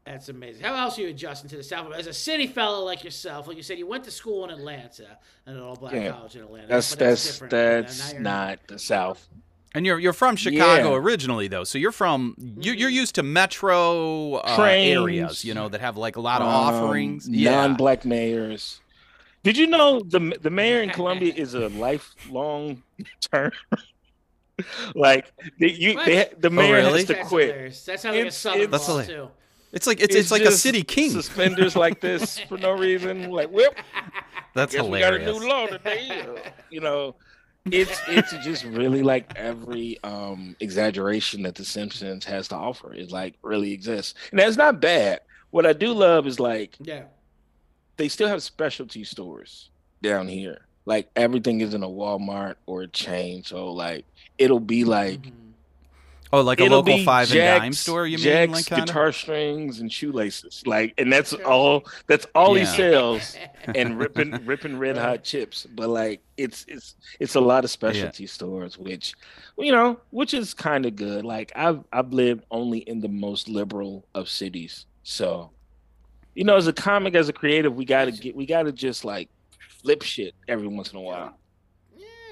That's amazing. How else are you adjusting to the South? As a city fellow like yourself, like you said, you went to school in Atlanta, at an all-black Yeah. college in Atlanta. that's but that's different. You know, that's now you're- not the south And you're you're from Chicago Yeah. originally though, so you're from you're, you're used to metro uh, areas, you know, that have like a lot of um, offerings. Yeah. non-black mayors. Did you know the the mayor in Columbia is a lifelong term? like they, you, they, the Oh, mayor really? has to That's quit. hilarious. That sounds like a It's- southern it's- law That's too. It's like it's it's, like a city king. Suspenders like this for no reason. Like, whip. That's Guess we got a new law today. uh, You know, it's it's just really like every um exaggeration that The Simpsons has to offer. is like really exists, and that's not bad. What I do love is like Yeah. they still have specialty stores down here. Like everything isn't a Walmart or a chain, so like it'll be like Mhm. Oh, like a it'll local be five and dime store. You mean like kind of? guitar strings and shoelaces, like, and that's all. That's all he sells, and ripping ripping red hot chips. But like, it's it's it's a lot of specialty stores, which you know, which is kind of good. Like I've I've lived only in the most liberal of cities, so you know, as a comic, as a creative, we gotta get we gotta just like flip shit every once in a while.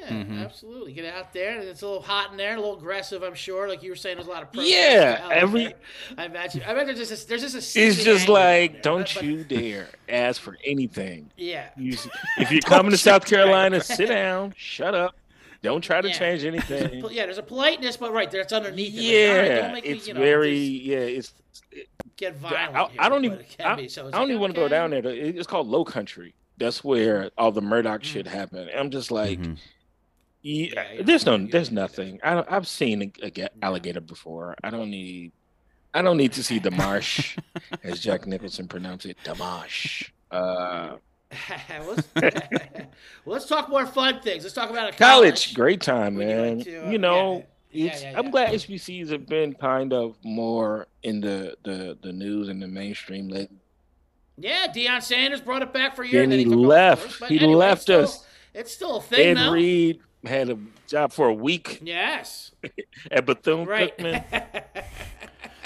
Yeah, Mhm. absolutely. Get out there, and it's a little hot in there, a little aggressive. I'm sure. Like you were saying, there's a lot of protests Yeah, every- there. I imagine. I imagine there's just a, there's just a. It's just like, don't But- but- you dare ask for anything. Yeah. You, if you're coming to South you dare. Carolina, sit down, shut up, don't try to Yeah. change anything. Pol- Yeah, there's a politeness, but right there, it's underneath it. Like, all right, Yeah, don't make me, it's you know, very just yeah. It's get violent. I, here, I don't even I, be, so I don't like, even want to go down there. It's called Low Country. That's where all the Murdoch Mm. shit happened. I'm just like, Mhm. Yeah, there's no, there's nothing. I don't, I've seen a, a alligator before. I don't need, I don't need to see the marsh, as Jack Nicholson pronounced it, Damash. Uh, let's, well, let's talk more fun things. Let's talk about a college, great time, you man. to, uh, you know, yeah, it's, yeah, I'm yeah. glad HBCs have been kind of more in the the the news and the mainstream lately. Yeah, Deion Sanders brought it back for year. Then and he left. first, He anyway, left it's still- us. It's still a thing Ed now. Reed had a job for a week Yes, at Bethune right. Cookman.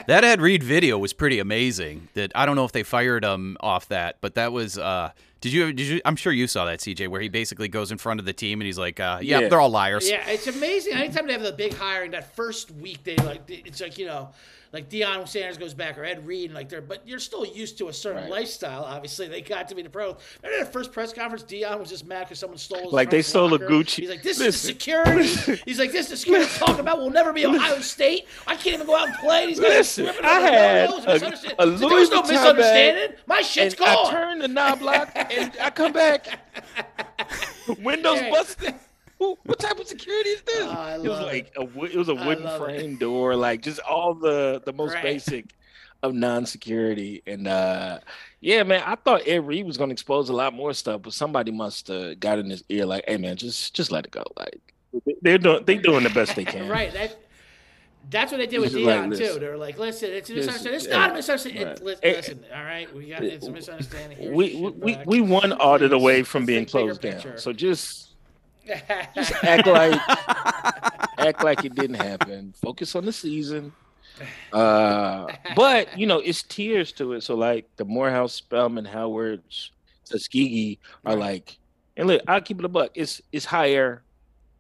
That Ed Reed video was pretty amazing. That I don't know if they fired him off that, but that was. uh Did you? Did you? I'm sure you saw that CJ, where he basically goes in front of the team and he's like, uh, "Yeah, Yeah. they're all liars." Yeah, it's amazing. Anytime they have the big hiring, that first week they like, it's like you know, like Deion Sanders goes back or Ed Reed, and like they're, but you're still used to a certain Right. lifestyle. Obviously, they got to be the pros. Remember that first press conference? Deion was just mad because someone stole his Like, they stole a? Gucci- He's like, this Listen. is the security. He's like, this is the security talking about. We'll never be Ohio State. I can't even go out and play. Guys Listen, I had a- a He's there was no Vuitton misunderstanding. My shit's and I turn the knob lock and I come back. Windows busted. Who- What type of security is this? Oh, it was love like a wo- it was a wooden love it. frame door, like just all the the most Right. basic of non-security. And uh yeah, man, I thought Ed Reed was gonna expose a lot more stuff, but somebody must have got in his ear like, "Hey, man, just just let it go." Like they're doing they're doing the best they can. Right. That, that's what they did with He's like, Deion too. They were like, "Listen, it's a misunderstanding. It's yeah, not a misunderstanding. right. It- li- listen, all right, we got it's a misunderstanding. Here's We your we, we back. one audit Please, away from being closed down. picture. So just just act like act like it didn't happen. Focus on the season. Uh, but you know, it's tears to it. So like the Morehouse, Spelman, Howard's, Tuskegee are Right. like, and look, I'll keep it a buck. It's it's higher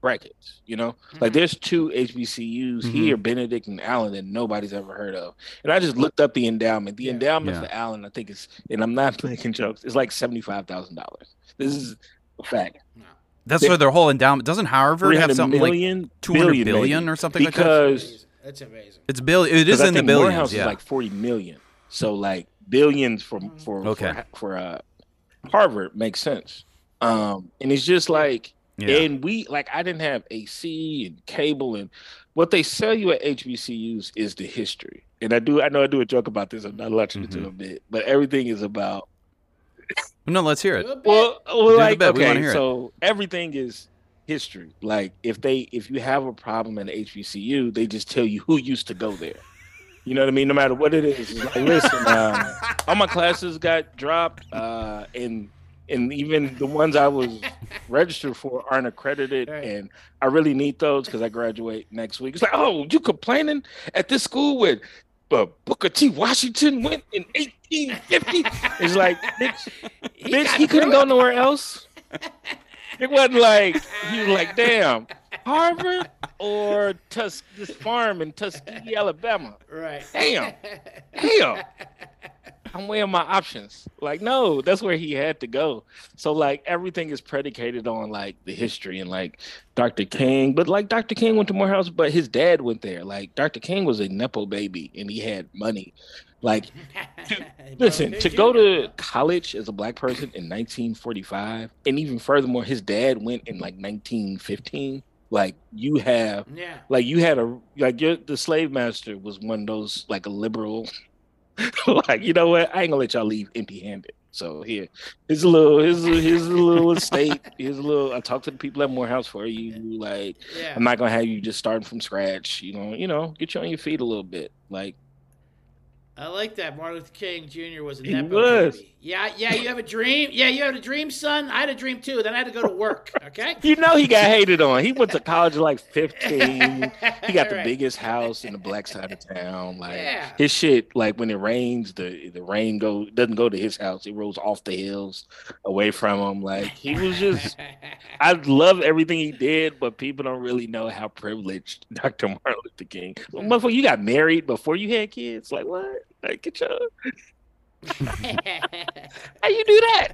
brackets. You know, Mm-hmm. like there's two HBCUs Mhm. here, Benedict and Allen, that nobody's ever heard of. And I just looked up the endowment. The Yeah. endowment Yeah. for Allen, I think it's, and I'm not making jokes. It's like seventy five thousand dollars. This is a fact. That's They- for their whole endowment. Doesn't Harvard have hundred something like 200 billion, billion or something like that? because That's amazing. it's billion. It is because I in the think billions. Morehouse yeah. is like forty million. So like billions for for Okay. for, for uh, Harvard makes sense. Um, and it's just like yeah. and we like I didn't have AC and cable and what they sell you at HBCUs is the history. And I do I know I do a joke about this. I'm not lecturing Mm-hmm. to a bit, but everything is about no, let's hear it. Good well, well the like bit. We wanna okay, hear it. so everything is history. Like if they if you have a problem at HBCU, they just tell you who used to go there. You know what I mean? No matter what it is. It's like, listen, um, all my classes got dropped, uh, and and even the ones I was registered for aren't accredited, Right. and I really need those because I graduate next week. It's like, oh, you complaining at this school with uh, Booker T. Washington went in 1850? It's like, bitch, bitch, he couldn't go nowhere else. It wasn't like he was like, damn, Harvard or Tus this farm in Tuskegee, Alabama. Right. Damn. Damn. I'm weighing my options. Like, no, that's where he had to go. So like everything is predicated on like the history and like Dr. King. But like Dr. King went to Morehouse, but his dad went there. Like Dr. King was a Nepo baby and he had money. Like Listen, to go to college as a black person in 1945, and even furthermore, his dad went in like 1915. Like you have, Yeah. like you had a like your the slave master was one of those like a liberal. like you know what? I ain't gonna let y'all leave empty-handed. So here, here's a little, here's a, here's a little estate. Here's a little. I talked to the people at Morehouse for you. Like Yeah. I'm not gonna have you just starting from scratch. You know, you know, get you on your feet a little bit. Like I like that. Martin Luther King Jr. was a He nepo was. baby. Yeah, yeah. You have a dream. Yeah, you had a dream, son. I had a dream too. Then I had to go to work. Okay. You know he got hated on. He went to college at like 15. He got the Right. biggest house in the black side of town. Like Yeah. his shit, like when it rains, the the rain go doesn't go to his house. It rolls off the hills away from him. Like he was just I love everything he did, but people don't really know how privileged Dr. Martin Luther King. Mm. Motherfucker, you got married before you had kids. Like what? Like get your how you do that?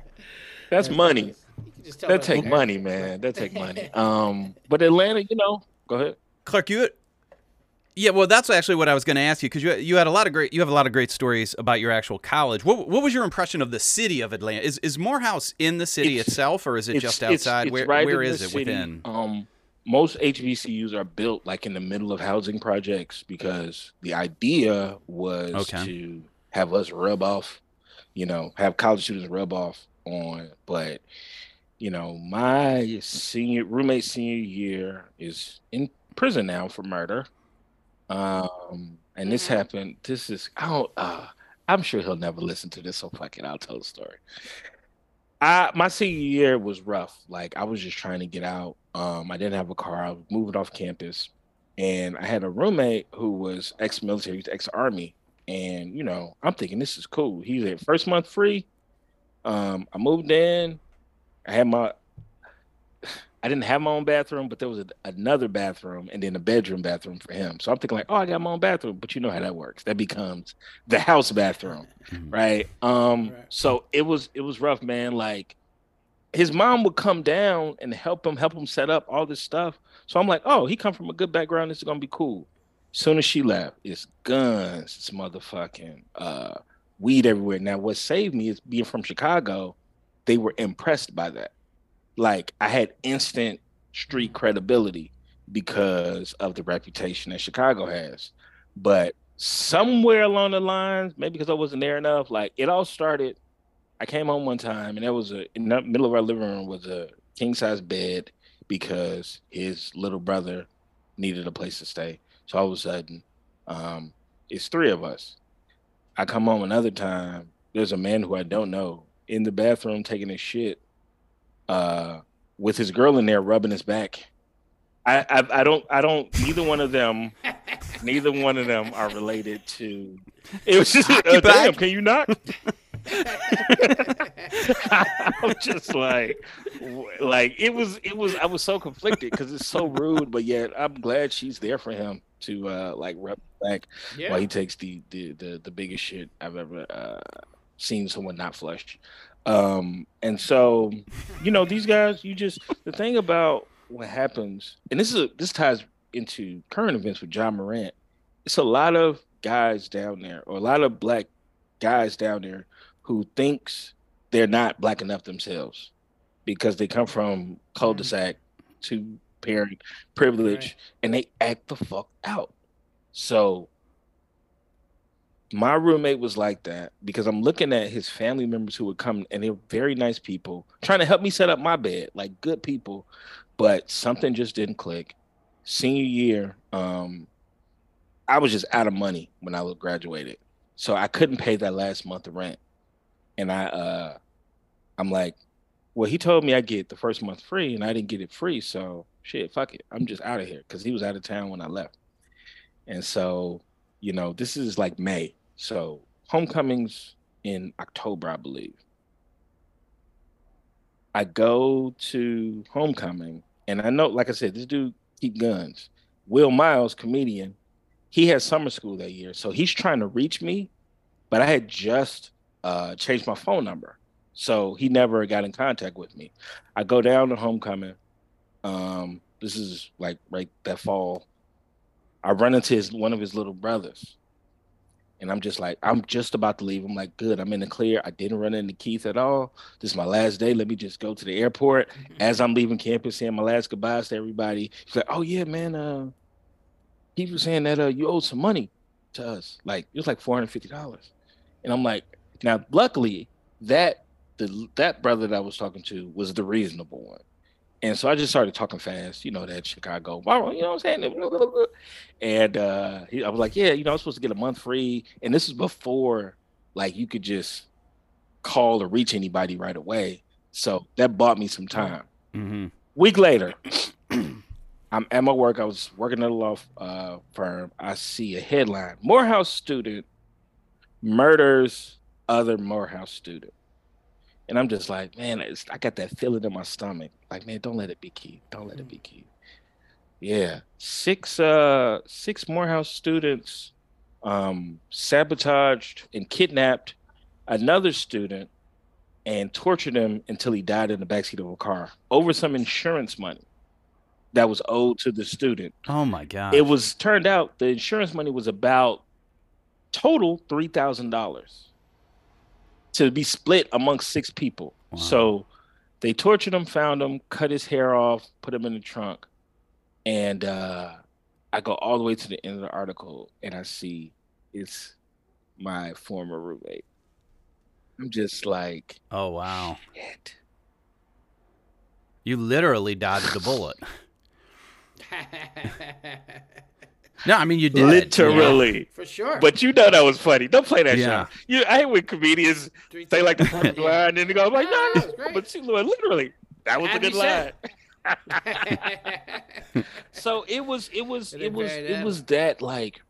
That's money. You can just tell That by take the- money, man. That take money. Um, but Atlanta, you know, go ahead. Clark, you. Yeah, well, that's actually what I was going to ask you because you you had a lot of great you have a lot of great stories about your actual college. What what was your impression of the city of Atlanta? Is is Morehouse in the city It's- itself, or is it just outside? it's where right where in the is it city. within? Um, most HBCUs are built like in the middle of housing projects because the idea was Okay. to have us rub off, you know, have college students rub off on. But you know, my senior roommate senior year is in prison now for murder. Um, and this Mhm. happened. This is I don't. Uh, I'm sure he'll never listen to this, so fuck it. I'll tell the story. I my senior year was rough. Like I was just trying to get out. Um, I didn't have a car. I was moving off campus, and I had a roommate who was ex-military, he was ex-army, and you know, I'm thinking this is cool. He's at first month free. Um, I moved in. I had my. I didn't have my own bathroom, but there was a, another bathroom and then a bedroom bathroom for him. So I'm thinking like, oh, I got my own bathroom, but you know how that works. That becomes the house bathroom right um Right. so it was it was rough man like his mom would come down and help him help him set up all this stuff. So i'm like oh he come from a good background. This is gonna be cool. Soon as she left it's guns it's motherfucking uh weed everywhere. Now what saved me is being from chicago they were impressed by that. Like i had instant street credibility because of the reputation that chicago has. But somewhere along the lines, maybe because I wasn't there enough, like it all started. I came home one time and there was a in the middle of our living room was a king size bed because his little brother needed a place to stay. So all of a sudden, um, it's three of us. I come home another time. There's a man who I don't know in the bathroom taking his shit, uh, with his girl in there rubbing his back. I, I I don't I don't neither one of them neither one of them are related to it was just uh, damn can you not I'm just like like it was it was I was so conflicted because it's so rude but yet I'm glad she's there for him to uh like rub back Yeah. while he takes the the the, the biggest shit I've ever uh seen someone not flush um and so you know these guys you just the thing about what happens and this is a, this ties into current events with John Morant it's a lot of guys down there or a lot of black guys down there who thinks they're not black enough themselves because they come from cul-de-sac to parent privilege Right. and they act the fuck out so my roommate was like that because I'm looking at his family members who would come and they're very nice people trying to help me set up my bed, like good people, but something just didn't click. Senior year, um, I was just out of money when I was graduated, so I couldn't pay that last month of rent, and I, uh, I'm like, well, he told me I get the first month free, and I didn't get it free, so shit, fuck it, I'm just out of here because he was out of town when I left, and so you know, this is like May. So homecoming's in October, I believe. I go to homecoming, and I know, like I said, this dude keep guns. Will Miles, comedian, he had summer school that year, so he's trying to reach me, but I had just uh, changed my phone number, so he never got in contact with me. I go down to homecoming. Um, this is like right that fall. I run into his one of his little brothers. And I'm just like, I'm just about to leave. I'm like, good, I'm in the clear. I didn't run into Keith at all. This is my last day. Let me just go to the airport. As I'm leaving campus, saying my last goodbyes to everybody. He's like, oh yeah, man. Uh Keith was saying that uh you owed some money to us. Like it was like four hundred fifty dollars. And I'm like, now luckily that the that brother that I was talking to was the reasonable one. And so I just started talking fast, you know, that Chicago, you know what I'm saying? And uh, I was like, yeah, you know, I'm supposed to get a month free. And this is before like you could just call or reach anybody right away. So that bought me some time. Mm-hmm. Week later, I'm at my work. I was working at a law uh, firm. I see a headline: Morehouse student murders other Morehouse student. And I'm just like, man, I got that feeling in my stomach. Like, man, don't let it be Keith. Don't let it be Keith. Yeah, six uh six Morehouse students um sabotaged and kidnapped another student and tortured him until he died in the backseat of a car over some insurance money that was owed to the student. Oh my god. It was turned out the insurance money was about total three thousand dollars to be split amongst six people. Wow. So they tortured him, found him, cut his hair off, put him in the trunk, and uh, I go all the way to the end of the article, and I see it's my former roommate. I'm just like, Oh wow. shit. You literally dodged a bullet. No, I mean you did. you know? literally. For sure. But you know that was funny. Don't play that Yeah. shot. You, I hate when comedians Three say like the times. perfect line, and then they go like, No, no, no, no, it's great. but see, Lord, literally, that was a good to line. So it was, it was, It it was, it that. was that like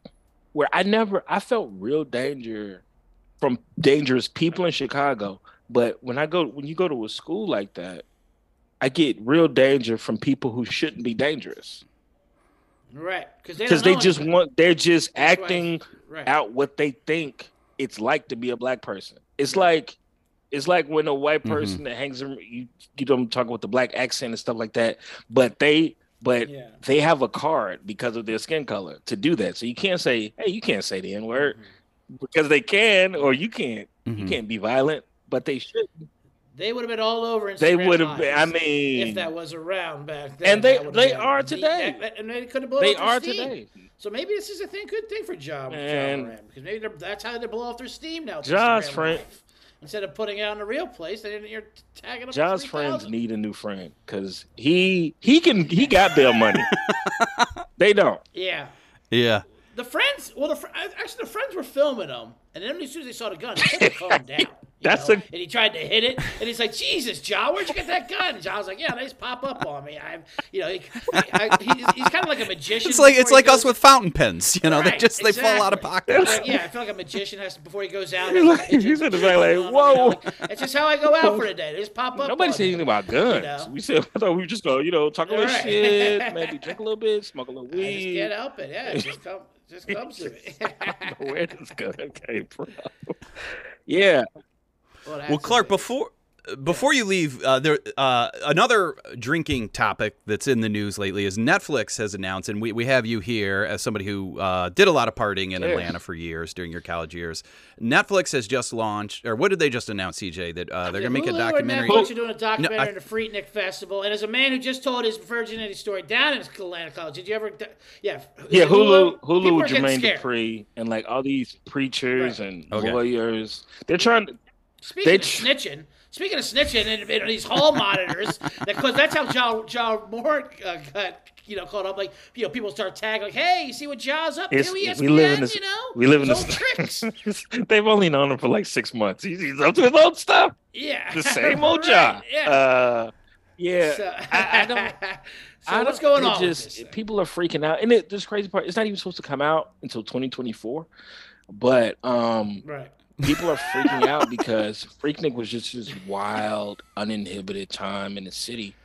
where I never, I felt real danger from dangerous people in Chicago. But when I go, when you go to a school like that, I get real danger from people who shouldn't be dangerous right. Because they, because they just anything. want, they're just That's acting right. out what they think it's like to be a black person. It's like it's like when a white Mhm. person that hangs around you you don't talk with the black accent and stuff like that, but they but Yeah. they have a card because of their skin color to do that. So you can't say, hey, you can't say the N word Mm-hmm. because they can or you can't. You Mhm. can't be violent, but they should. They would have been all over Instagram They would have been. I mean, if that was around back then. And they- they been are the- today. that- and they could have blown they up their are steam. today. So maybe this is a thing, good thing for John, John And- Morant, because maybe that's how they blow off their steam now. it's John's friend- Live. Instead of putting it out in a real place, they didn't. You're tagging them. John's friends need a new friend because he he can he got bail money. they don't. Yeah. Yeah. The friends, well, the actually the friends were filming them, and then as soon as they saw the gun, they took the down. You That's know? a- and he tried to hit it, and he's like, "Jesus, John, where'd you get that gun?" And John's like, "Yeah, they just pop up on me. I'm, you know, he, I, he's, he's kind of like a magician. It's like it's before he like us with fountain pens. You know, they Right, just they fall out of exactly. pockets. Like, yeah, I feel like a magician has to before he goes out. He's has like- a he's the shit like, going on, you know, "Whoa." like, It's just how I go out for the day. They just pop up. Nobody said anything about guns. know? We said I thought we were just go, you know, talk a little Right. shit, maybe drink a little bit, smoke a little I just weed. can't help it. Yeah, it just come, just comes to me. Where this gun came from? Yeah, Well, Well, Clark, before before you leave, uh, there uh, another drinking topic that's in the news lately is Netflix has announced, and we, we have you here as somebody who uh, did a lot of partying in Yeah. Atlanta for years during your college years. Netflix has just launched, or what did they just announce, CJ? That uh, they're going to make a documentary. Netflix are doing a documentary I- on the Freaknik Festival, and as a man who just told his virginity story down in Atlanta College, did you ever? Yeah, is yeah. it Hulu, Hulu, are with Jermaine. Dupri, and like all these preachers Right. and Okay. lawyers. They're trying. To Speaking They of tr- snitching, speaking of snitching and, and these hall monitors, because that's how John John Moore uh, got you know caught up. Like you know, people start tagging like, "Hey, you see what Jaws up to? E It's- ESPN, we live in this- you know, we live in His this- tricks." They've only known him for like six months. He's, he's up to his old stuff. Yeah, The same old Right, job. Yeah. Uh, yeah. so, I, I don't. so I what's don't- going on? Just this people are freaking out, and it, this crazy part, it's not even supposed to come out until 2024. But um, right. People are freaking out because Freaknik was just this wild, uninhibited time in the city.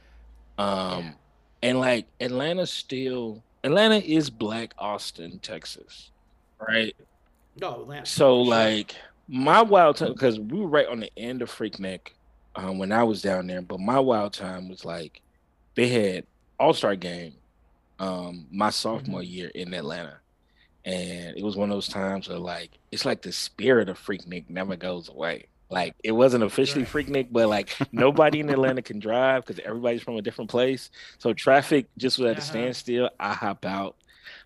Um, and like Atlanta still, Atlanta is Black Austin, Texas, right? No, Atlanta. So like my wild time because we were right on the end of Freaknik um, when I was down there, but my wild time was like they had All Star game um, my sophomore Mm-hmm. year in Atlanta, and it was one of those times where like it's like the spirit of Freaknik never goes away. Like it wasn't officially Freaknik, but like nobody in Atlanta can drive because everybody's from a different place. So traffic just was at a Uh-huh. standstill. I hop out.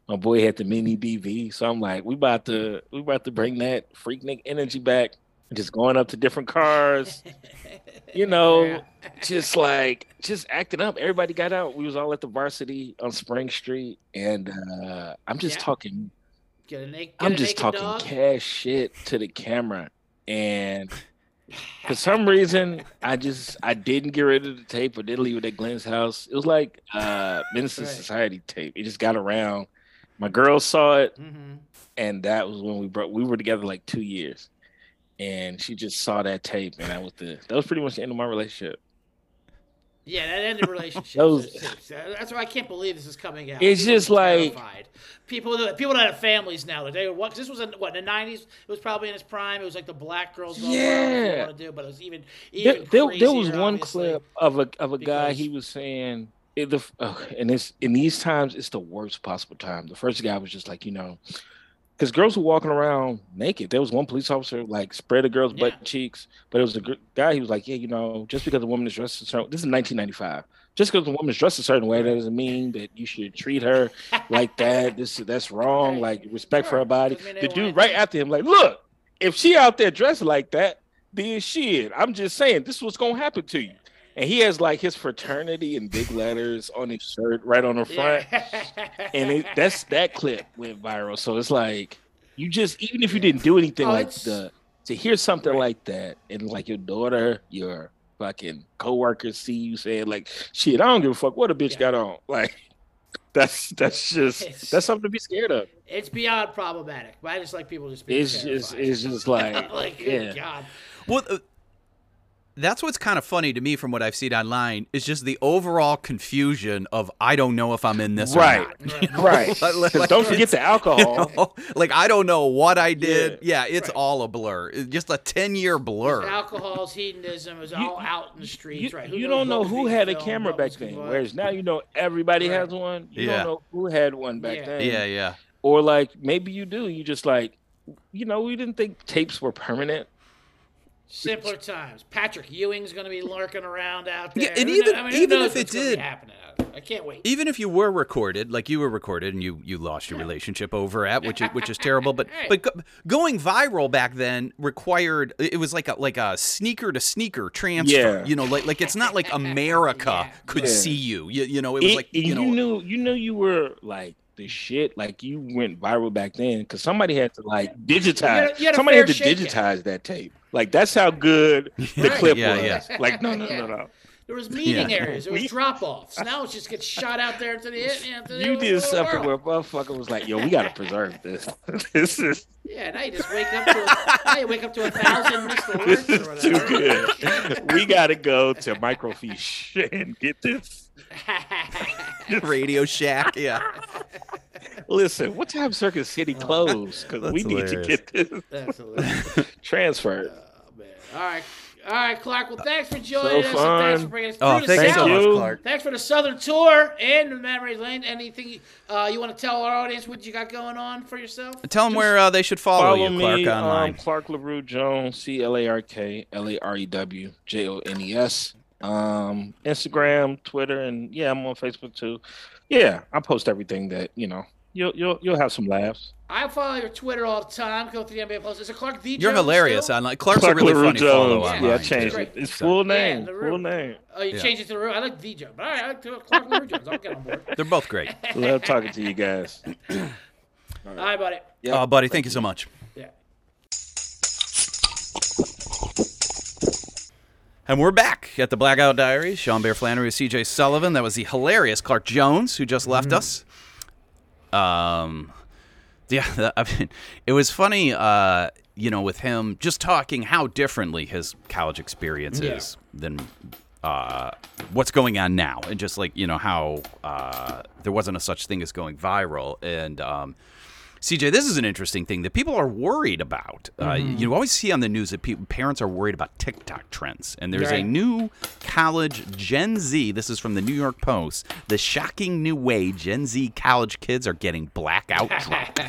My boy had the mini DV, so I'm like, we about to we about to bring that Freaknik energy back. just going up to different cars, you know, Yeah. just like just acting up. Everybody got out. We was all at the varsity on Spring Street, and uh, I'm just Yeah. talking. Get. I'm just talking dog. cash shit to the camera, and for some reason, I just I didn't get rid of the tape or didn't leave it at Glenn's house. It was like uh Menace II Right. Society tape. It just got around. My girl saw it, mm-hmm. and that was when we brought. We were together like two years, and she just saw that tape, and that was the that was pretty much the end of my relationship. Yeah, that ended relationships. Those- That's why I can't believe this is coming out. It's People just like- terrified. people that people that have families now. They were what? this was in what in the nineties. It was probably in its prime. It was like the black girls. Yeah. want to do, but it was even There, even there, there was one clip of a of a guy. He was saying, it, the, and it's in these times, it's the worst possible time. The first guy was just like, you know, because girls were walking around naked. There was one police officer like spread a girl's Yeah. butt cheeks, but it was a gr- guy. He was like, yeah, you know, just because a woman is dressed a certain, this is 1995. Just because a woman is dressed a certain way, that doesn't mean that you should treat her like that. This that's wrong. Like respect for her body. Doesn't mean they The dude right after him, like, look, if she out there dressed like that, then shit. I'm just saying, this is what's gonna happen to you. And he has like his fraternity in big letters on his shirt, right on the front. Yeah. And it, that's that clip went viral. So it's like you just even if you didn't do anything Oh, like it's- the to hear something like that and like your daughter, your fucking coworkers see you saying like, shit, I don't give a fuck what a bitch Yeah. got on. Like that's that's just It's- that's something to be scared of. it's beyond problematic. But I just like people just being It's just it's just like, like yeah. God. Well, uh, that's what's kind of funny to me from what I've seen online is just the overall confusion of I don't know if I'm in this Right. or not. Right. Right. Like- like- don't forget the You alcohol. know? Like I don't know what I did. Yeah, it's Right. all a blur. It's just a ten year blur. Alcohol's hedonism is all out in the You, streets, right? Who you don't know who had a camera back then. going. Whereas now you know everybody Right. has one. You Yeah. don't know who had one back Yeah. then. Yeah, yeah. Or like maybe you do. You just like, you know, we didn't think tapes were permanent. Simpler times. Patrick Ewing's going to be lurking around out there. Yeah, and Who even- kno- I mean, even if it what's gonna be did- happening out there. I can't wait. Even if you were recorded, like you were recorded, and you you lost your relationship over at, which is, which is terrible. But Hey. but go, going viral back then required it was like a like a sneaker to sneaker transfer. Yeah. You know, like like it's not like America Yeah. could Yeah. see you. You, you know, it was It- like and you know. knew you knew you were like the shit. Like you went viral back then because somebody had to like digitize. You had a- you had somebody had to fair shake, digitize that tape. Like that's how good the Right. clip Yeah, was. yeah. Like no, no, Yeah. no, no. There was meeting Yeah. areas. There was drop offs. Now it just gets shot out there to the, you the You did world. something where motherfucker was like, "Yo, we gotta preserve this. this is Yeah, now you just wake up to a, now you wake up to a thousand missed this alerts or is too good. we gotta go to microfiche and get this. Radio Shack, yeah. Listen, what time Circuit City closed? Because we That's need to get this That's transferred. Oh, man. All right. All right, Clark. Well, thanks for joining us. So and fun. Thanks for bringing us Oh, through the thanks South. Thank you. Clark. Thanks for the Southern tour and the memory lane. Anything uh, you want to tell our audience what you got going on for yourself? Tell them where uh, they should follow, Follow you, Clark, me, online. um, Clark LaRue Jones, C L A R K L A R E W J O N E S. Um, Instagram, Twitter, and yeah, I'm on Facebook too. Yeah, I post everything that you know. You'll you'll you'll have some laughs. I follow your Twitter all the time. Go through the NBA post. Is it Clark V? You're Jones hilarious still? online. Clark's Clark a really LaRue funny follow Jones. online. Yeah, I changed it. It's So- full Yeah, name. LaRue. full name. Oh, you Yeah. changed it to the I like V Jones. All right, I like to Clark LaRue Jones. I'll get on board. They're both great. Love talking to you guys. All right, buddy. Uh, yeah. Oh, buddy, thank you so much. Yeah. And we're back at the Blackout Diaries. Sean Bear Flannery with CJ Sullivan. That was the hilarious Clark Jones who just left mm-hmm. us. Um, yeah, I mean, it was funny. Uh, you know, with him just talking how differently his college experience Yeah. is than uh, what's going on now, and just like you know how uh, there wasn't a such thing as going viral, and um, CJ, this is an interesting thing that people are worried about. Uh, Mm-hmm. you always see on the news that people, parents are worried about TikTok trends, and there's a new college Gen Z. This is from the New York Post. The shocking new way Gen Z college kids are getting blackout drunk.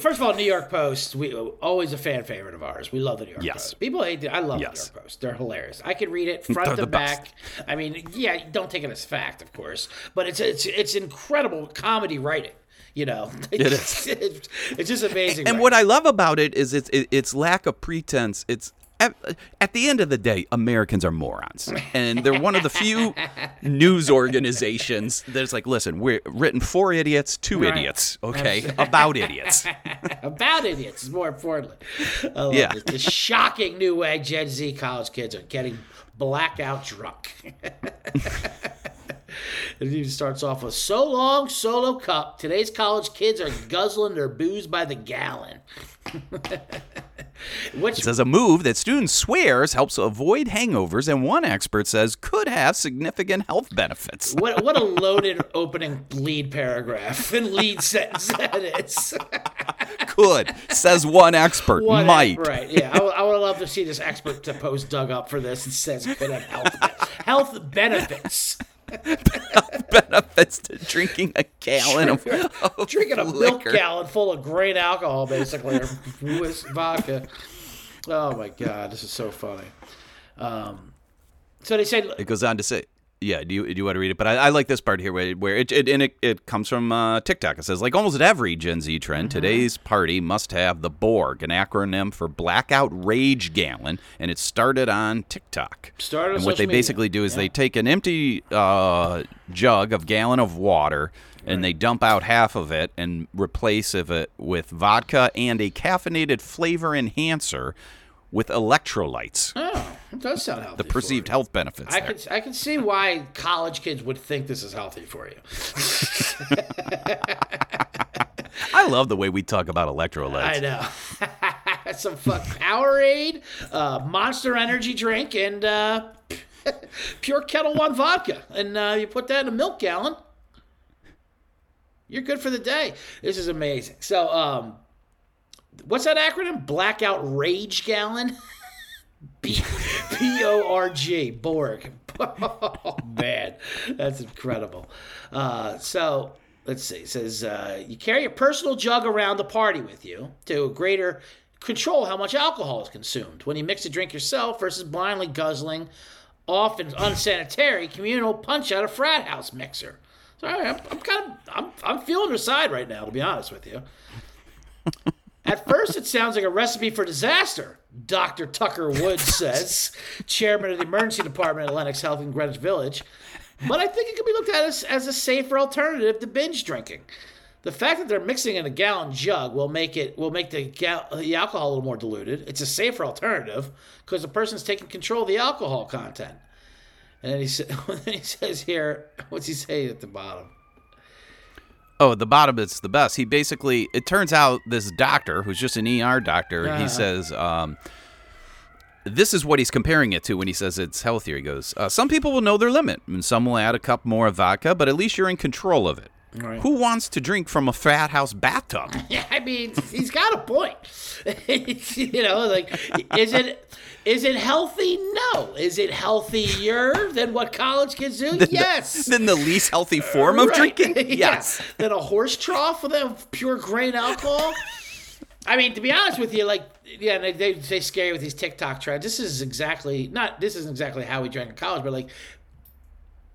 First of all, New York Post, we always a fan favorite of ours. We love the New York Yes. Post. People hate it. I love Yes. the New York Post. They're hilarious. I could read it front They're to the best. back. I mean, yeah, don't take it as fact, of course, but it's it's it's incredible comedy writing. You know, It is. it's, just amazing. And right what I love about it is it's it's lack of pretense. It's at, at the end of the day, Americans are morons, and they're one of the few news organizations that's like, listen, we're written for idiots, to Right. idiots, okay, about idiots. about idiots is more importantly. I love Yeah. this. The shocking new way Gen Z college kids are getting blackout drunk. It even starts off with so long solo cup. Today's college kids are guzzling their booze by the gallon. Which It says a move that students swears helps avoid hangovers, and one expert says could have significant health benefits. what what a loaded opening lead paragraph and lead sentence that is. Could says one expert. What- might. right? Yeah, I would, love to see this expert to post dug up for this and says could have health health benefits. benefits to drinking a gallon of, of Drinking a milk gallon full of grain alcohol, basically, or vodka. Oh my god, this is so funny. Um, so they say It goes on to say, yeah. Do you do you want to read it? But I, I like this part here where, where it, it and it, it comes from uh, TikTok. It says like almost every Gen Z trend, Mm-hmm. today's party must have the Borg, an acronym for Blackout Rage Gallon, and it started on TikTok. Started on and what they media. basically do is they take an empty uh, jug of gallon of water. And they dump out half of it and replace of it with vodka and a caffeinated flavor enhancer with electrolytes. Oh, it does sound healthy. the perceived health benefits. I there. could I can see why college kids would think this is healthy for you. I love the way we talk about electrolytes. I know. Some fuck Powerade, uh, Monster Energy drink, and uh, pure Ketel One vodka, and uh, you put that in a milk gallon. You're good for the day. This is amazing. So, um, what's that acronym? Blackout Rage Gallon. P O R G Borg. Oh man, that's incredible. Uh, so let's see. It says uh, you carry a personal jug around the party with you to greater control how much alcohol is consumed. When you mix a drink yourself versus blindly guzzling, often unsanitary communal punch out a frat house mixer. So I'm, I'm kind of I'm I'm feeling her side right now, to be honest with you. At first, it sounds like a recipe for disaster, Dr. Tucker Woods says, chairman of the emergency department at Lenox Health in Greenwich Village. But I think it can be looked at as, as a safer alternative to binge drinking. The fact that they're mixing in a gallon jug will make it will make the, gal- the alcohol a little more diluted. It's a safer alternative because the person's taking control of the alcohol content. And then he, sa- then he says here, what's he say at the bottom? Oh, the bottom it's the best. He basically it turns out this doctor, who's just an ER doctor, Uh-huh. he says um, this is what he's comparing it to when he says it's healthier. He goes, uh, some people will know their limit, and some will add a cup more of vodka, but at least you're in control of it. Right. Who wants to drink from a frat house bathtub? Yeah, I mean, he's got a point. you know, like, is it is it healthy? No. Is it healthier than what college kids do? yes. Than the least healthy form of Right. drinking? Yeah. Yes. Than a horse trough with a pure grain alcohol. I mean, to be honest with you, like, yeah, they, they they scare you with these TikTok trends. This is exactly not. This isn't exactly how we drank in college, but like,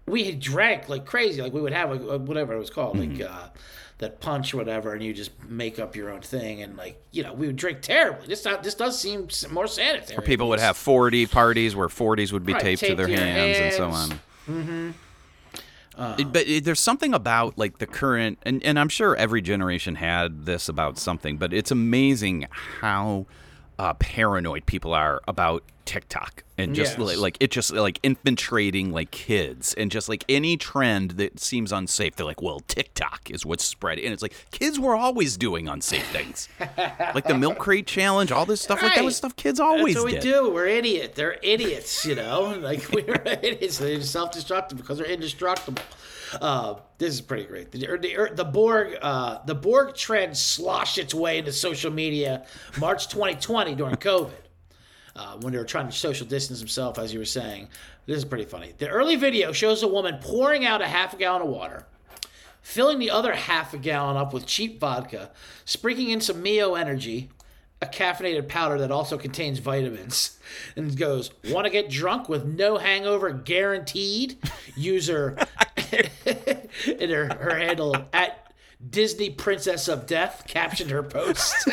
we had drank like crazy. Like we would have a, a- whatever it was called, like Mm-hmm. uh, that punch or whatever, and you just make up your own thing. And like, you know, we would drink terribly. This not this does seem more sanitary. Or people would have 40 parties where 40s would be Right, taped, to taped their to your hands, and so on. Mm-hmm. but it, there's something about like the current, and, and I'm sure every generation had this about something, but it's amazing how uh, paranoid people are about TikTok and just Yes. like, like it just like infiltrating like kids and just like any trend that seems unsafe. They're like, well, TikTok is what's spreading, and it's like kids were always doing unsafe things, like the milk crate challenge, all this stuff. Like that was stuff kids always That's what did. we do. We're idiot. They're idiots, you know. Like we're idiots. They're self-destructive because they're indestructible. Uh, this is pretty great. The, the, the Borg, uh, the Borg trend sloshed its way into social media March 2020 during COVID. Uh, when they were trying to social distance themselves, as you were saying, this is pretty funny. The early video shows a woman pouring out a half a gallon of water, filling the other half a gallon up with cheap vodka, sprinkling in some Mio Energy, a caffeinated powder that also contains vitamins, and goes, "Want to get drunk with no hangover guaranteed?" User in her, her handle at Disney Princess of Death captioned her post.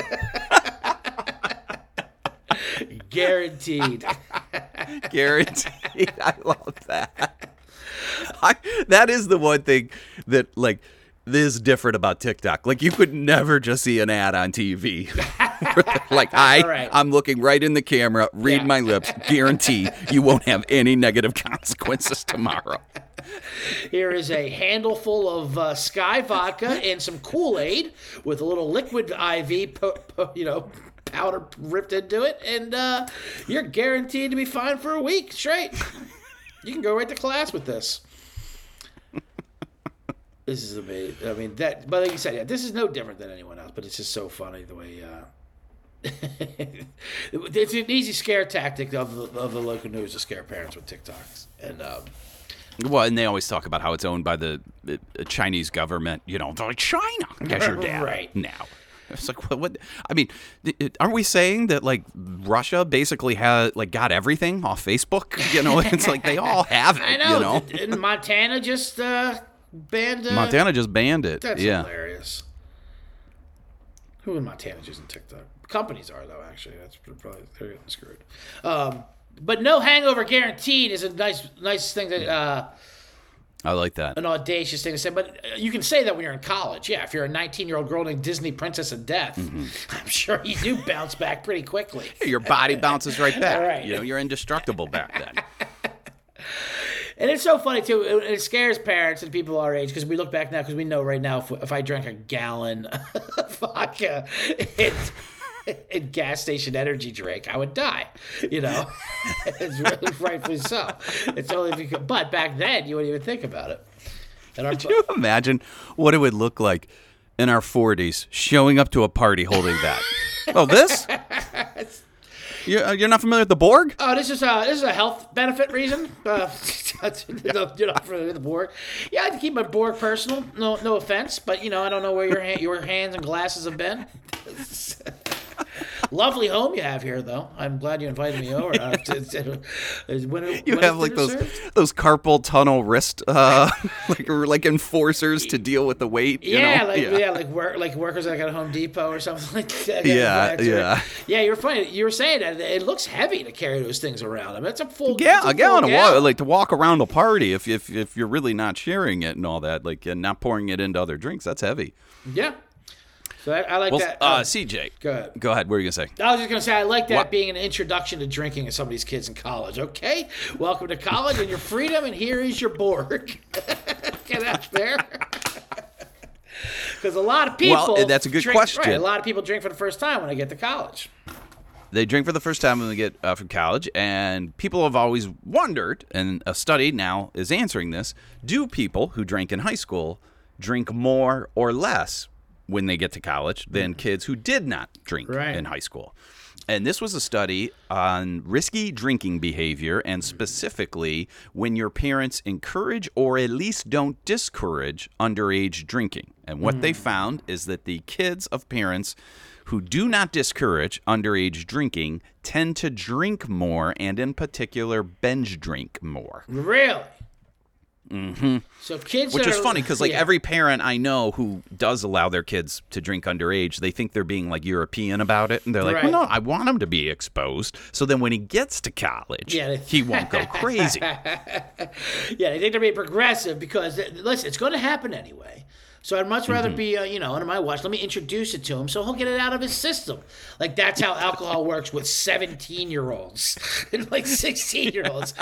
Guaranteed. Guaranteed. I love that. I, that is the one thing that like is different about TikTok. Like you could never just see an ad on TV. like I, right. I'm looking right in the camera, read Yeah. my lips, guarantee you won't have any negative consequences tomorrow. Here is a handle full of uh, Skyy vodka and some Kool Aid with a little liquid IV, po- po- you know, powder ripped into it, and uh, you're guaranteed to be fine for a week straight. You can go right to class with this. This is amazing. I mean that, but like you said, yeah, this is no different than anyone else. But it's just so funny the way. Uh, it's an easy scare tactic of the, of the local news to scare parents with TikToks, and um, Well, and they always talk about how it's owned by the uh, Chinese government. You know, they're like China your data Right. now. It's like what, what? I mean, it- aren't we saying that like Russia basically had like got everything off Facebook? You know, it's like they all have it. I know. You know, Montana just uh, banned? Uh, Montana just banned it. That's yeah. hilarious. Who in Montana is using TikTok? Companies are though. Actually, that's probably they're getting screwed. Um, but no hangover guaranteed is a nice, nice thing that uh, I like that. an audacious thing to say. But uh, you can say that when you're in college. Yeah, if you're a 19 year old girl named Disney Princess of Death, Mm-hmm. I'm sure you do bounce back pretty quickly. Your body bounces right back. Right. You know, you're indestructible back then. And it's so funny too. It, it scares parents and people our age because we look back now because we know right now if, if I drank a gallon of vodka and, and gas station energy drink, I would die. You know, it's really rightfully so. It's only if you could, but back then you wouldn't even think about it. And our, Can you imagine what it would look like in our 40s showing up to a party holding that? oh, this? You're, uh, you're not familiar with the Borg? Oh, this is a this is a health benefit reason. Uh, you're not for the Borg. Yeah, I keep my Borg personal. No, no offense, but you know I don't know where your hand, your hands and glasses have been. Lovely home you have here, though. I'm glad you invited me over. Uh, to- to- when- You when have like those served? those carpal tunnel wrist uh like like enforcers to deal with the weight. You Yeah, know? like yeah. like work like workers like at Home Depot or something like that. Yeah, yeah. yeah. You're funny. You were saying that it looks heavy to carry those things around. I mean, it's a full Yeah, a a gallon of water, like to walk around a party if if if you're really not sharing it and all that, like and not pouring it into other drinks, that's heavy. yeah. So I, I like Well, that. uh, Uh, CJ, go ahead. Go ahead. What are you gonna say? I was just gonna say I like that What? being an introduction to drinking of some of these kids in college. Okay, welcome to college and your freedom, and here is your Borg. Get out there. Because a lot of people. Well, that's a good drink- question. Right, a lot of people drink for the first time when they get to college. they drink for the first time when they get uh, from college, and people have always wondered, and a study now is answering this: Do people who drank in high school drink more or less when they get to college than mm-hmm. kids who did not drink Right. in high school? And this was a study on risky drinking behavior, and mm-hmm. specifically when your parents encourage or at least don't discourage underage drinking. And what they mm-hmm. found is that the kids of parents who do not discourage underage drinking tend to drink more, and in particular, binge drink more. Really. Mm-hmm. So kids, Which that is are- funny because, like, yeah. every parent I know who does allow their kids to drink underage, they think they're being like European about it, and they're like, Right. "Well, no, I want him to be exposed." So then, when he gets to college, Yeah, he won't go crazy. Yeah, they think they're being progressive because listen, it's going to happen anyway. So I'd much rather be, uh, you know, under my watch. Let me introduce it to him so he'll get it out of his system. Like that's how alcohol works with seventeen-year-olds and like sixteen-year-olds.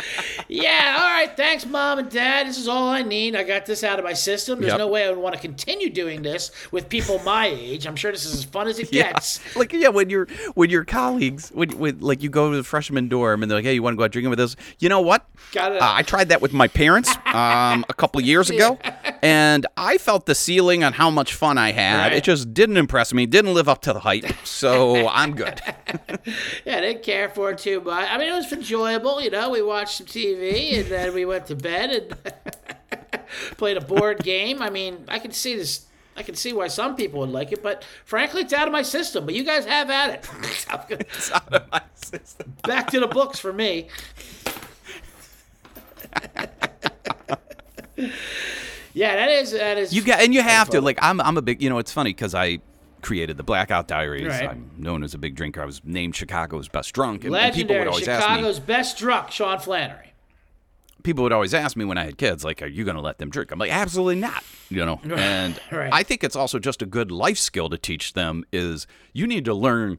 Yeah, all right, thanks, mom and dad. This is all I need. I got this out of my system. There's Yep. no way I would want to continue doing this with people my age. I'm sure this is as fun as it Yeah, gets. like yeah, when your when your colleagues when, when like you go to the freshman dorm and they're like, "Hey, you want to go out drinking with us?" You know what? Got it. Uh, I tried that with my parents um, a couple years ago, and I felt the ceiling on how much fun I had. Right. It just didn't impress me. Didn't live up to the hype. So I'm good. Yeah, I didn't care for it too much. I mean, it was enjoyable. You know, we watched some TV and then we went to bed and played a board game. I mean, I can see this. I can see why some people would like it, but frankly, it's out of my system. But you guys have at it. It's out of my system. Back to the books for me. Yeah, that is that is. You got and you have to like I'm I'm a big you know it's funny because I created the Blackout Diaries. Right. I'm known as a big drinker. I was named Chicago's best drunk, and, and people legendary would always ask Chicago's me. best drunk, Sean Flannery. People would always ask me when I had kids, like, "Are you going to let them drink?" I'm like, "Absolutely not." You know, and Right. I think it's also just a good life skill to teach them is you need to learn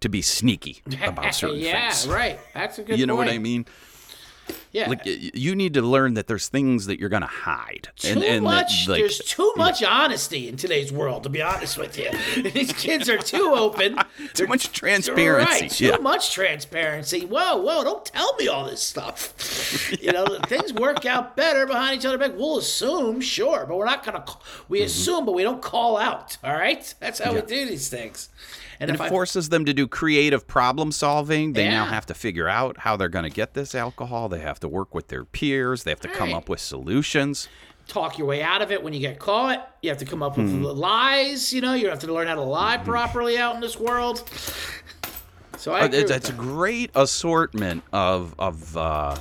to be sneaky about certain yeah, things. right. That's a good. You know what. I mean? Yeah. Like you need to learn that there's things that you're going to hide, too and and that, much. like, there's too much honesty in today's world. To be honest with you, these kids are too open. too much transparency. Right, too yeah. much transparency. Whoa, whoa! Don't tell me all this stuff. You know, things work out better behind each other. Back, we'll assume, sure, but we're not gonna. We Mm-hmm. assume, but we don't call out. All right, that's how we do these things. And, it I forces them to do creative problem solving. They now have to figure out how they're going to get this alcohol. They have to work with their peers. They have to come up with solutions. talk your way out of it when you get caught. You have to come up with Hmm. lies. You know, you have to learn how to lie properly out in this world. So I Uh, It's, it's a great assortment of of uh,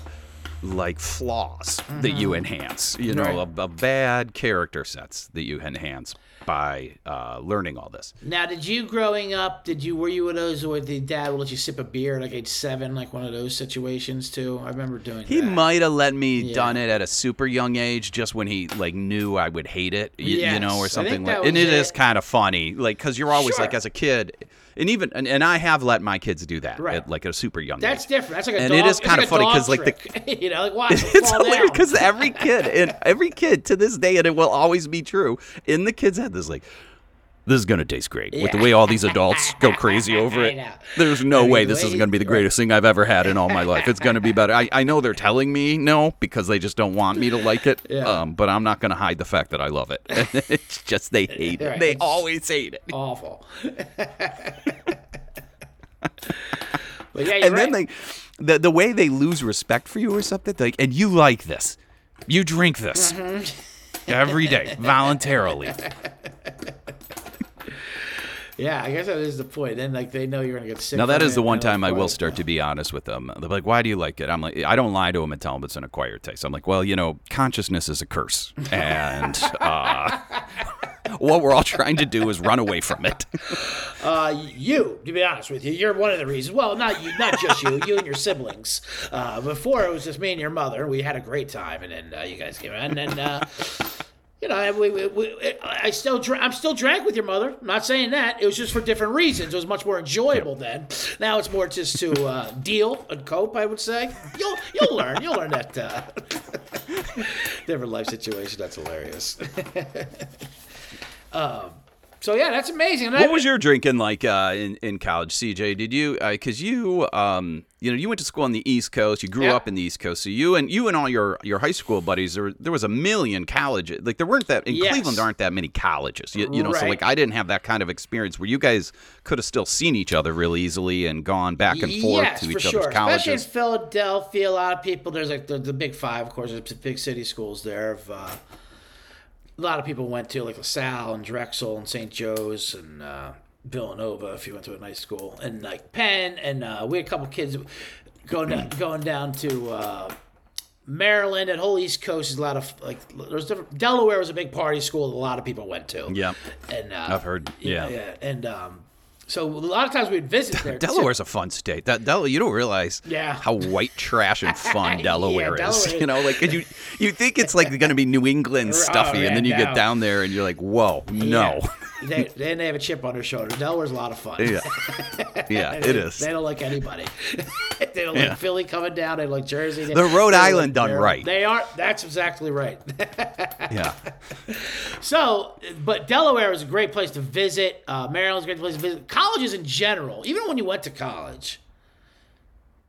like flaws that you enhance. You know, Right. of, of bad character sets that you enhance by uh, learning all this. Now, did you growing up? Did you were you one of those where the dad would let you sip a beer at like age seven, like one of those situations too? I remember doing that. He that. might have let me Yeah. done it at a super young age, just when he like knew I would hate it, y- you, know, or Yes, something that like. And was it is kind of funny, like because you're always like as a kid, and even and, and I have let my kids do that, Right. at, like a super young That's age. different. That's like a And dog. it is like a funny 'cause, dog like, the- you know, like watch It's hilarious because every kid and every kid to this day, and it will always be true. In the kids' head, this like, this is gonna taste great. With the way all these adults go crazy over it, there's no I mean, way this isn't gonna be the greatest thing I've ever had in all my life. It's gonna be better. I, I know they're telling me no because they just don't want me to like it. Yeah. Um, but I'm not gonna hide the fact that I love it. it's just they hate it. Right. They It's- always hate it. awful. yeah, and then right. they the the way they lose respect for you or something like and you like this you drink this Mm-hmm. Every day voluntarily Yeah, I guess that is the point. Then like they know you're gonna get sick. now that from is it, the one and they'll time i will start to be honest with them they're like why do you like it i'm like i don't lie to them and tell them it's an acquired taste i'm like well you know consciousness is a curse and uh what we're all trying to do is run away from it Uh, you, to be honest with you, you're one of the reasons. Well, not you, not just you, you and your siblings. Uh, before it was just me and your mother. We had a great time, and then uh, you guys came in, and then. Uh, You know, we, we, we, I still, dr- I'm still drank with your mother. I'm not saying that. It was just for different reasons. It was much more enjoyable then. Now it's more just to uh, deal and cope. I would say. You'll, you'll learn. You'll learn that. Uh, different life situation. That's hilarious. um, so yeah, that's amazing. And I- What was your drinking like uh, in in college, CJ? Did you because you um you know you went to school on the East Coast, you grew Yeah. up in the East Coast, so you and you and all your your high school buddies there there was a million colleges like there weren't that in Yes. Cleveland there aren't that many colleges you, you know so like I didn't have that kind of experience where you guys could have still seen each other really easily and gone back and forth yes, to each sure. other's colleges. Especially in. Philadelphia, a lot of people. There's like the, the big five, of course. There's big city schools there. Of, uh, a lot of people went to like LaSalle and Drexel and St. Joe's and uh, Villanova if you went to a nice school and like Penn and uh, we had a couple kids going down, going down to. Uh, Maryland and whole East Coast is a lot of like there's different. Delaware was a big party school that a lot of people went to. Yeah. and uh, I've heard, yeah. yeah, and um, so a lot of times we'd visit there. too. Delaware's a fun state. That Del- you don't realize Yeah. how white trash and fun Yeah, Delaware is. Delaware- You know, like you you think it's like going to be New England stuffy, yeah, and then you no. get down there and you're like, whoa, no. Yeah. they, they they have a chip on their shoulder. Delaware's a lot of fun. Yeah, yeah, it is. They don't like anybody. they don't Yeah. like Philly coming down. They like Jersey. They- The Rhode Island done right. They are. That's exactly right. Yeah, So, but Delaware is a great place to visit. Uh, Maryland's a great place to visit. Colleges in general, even when you went to college,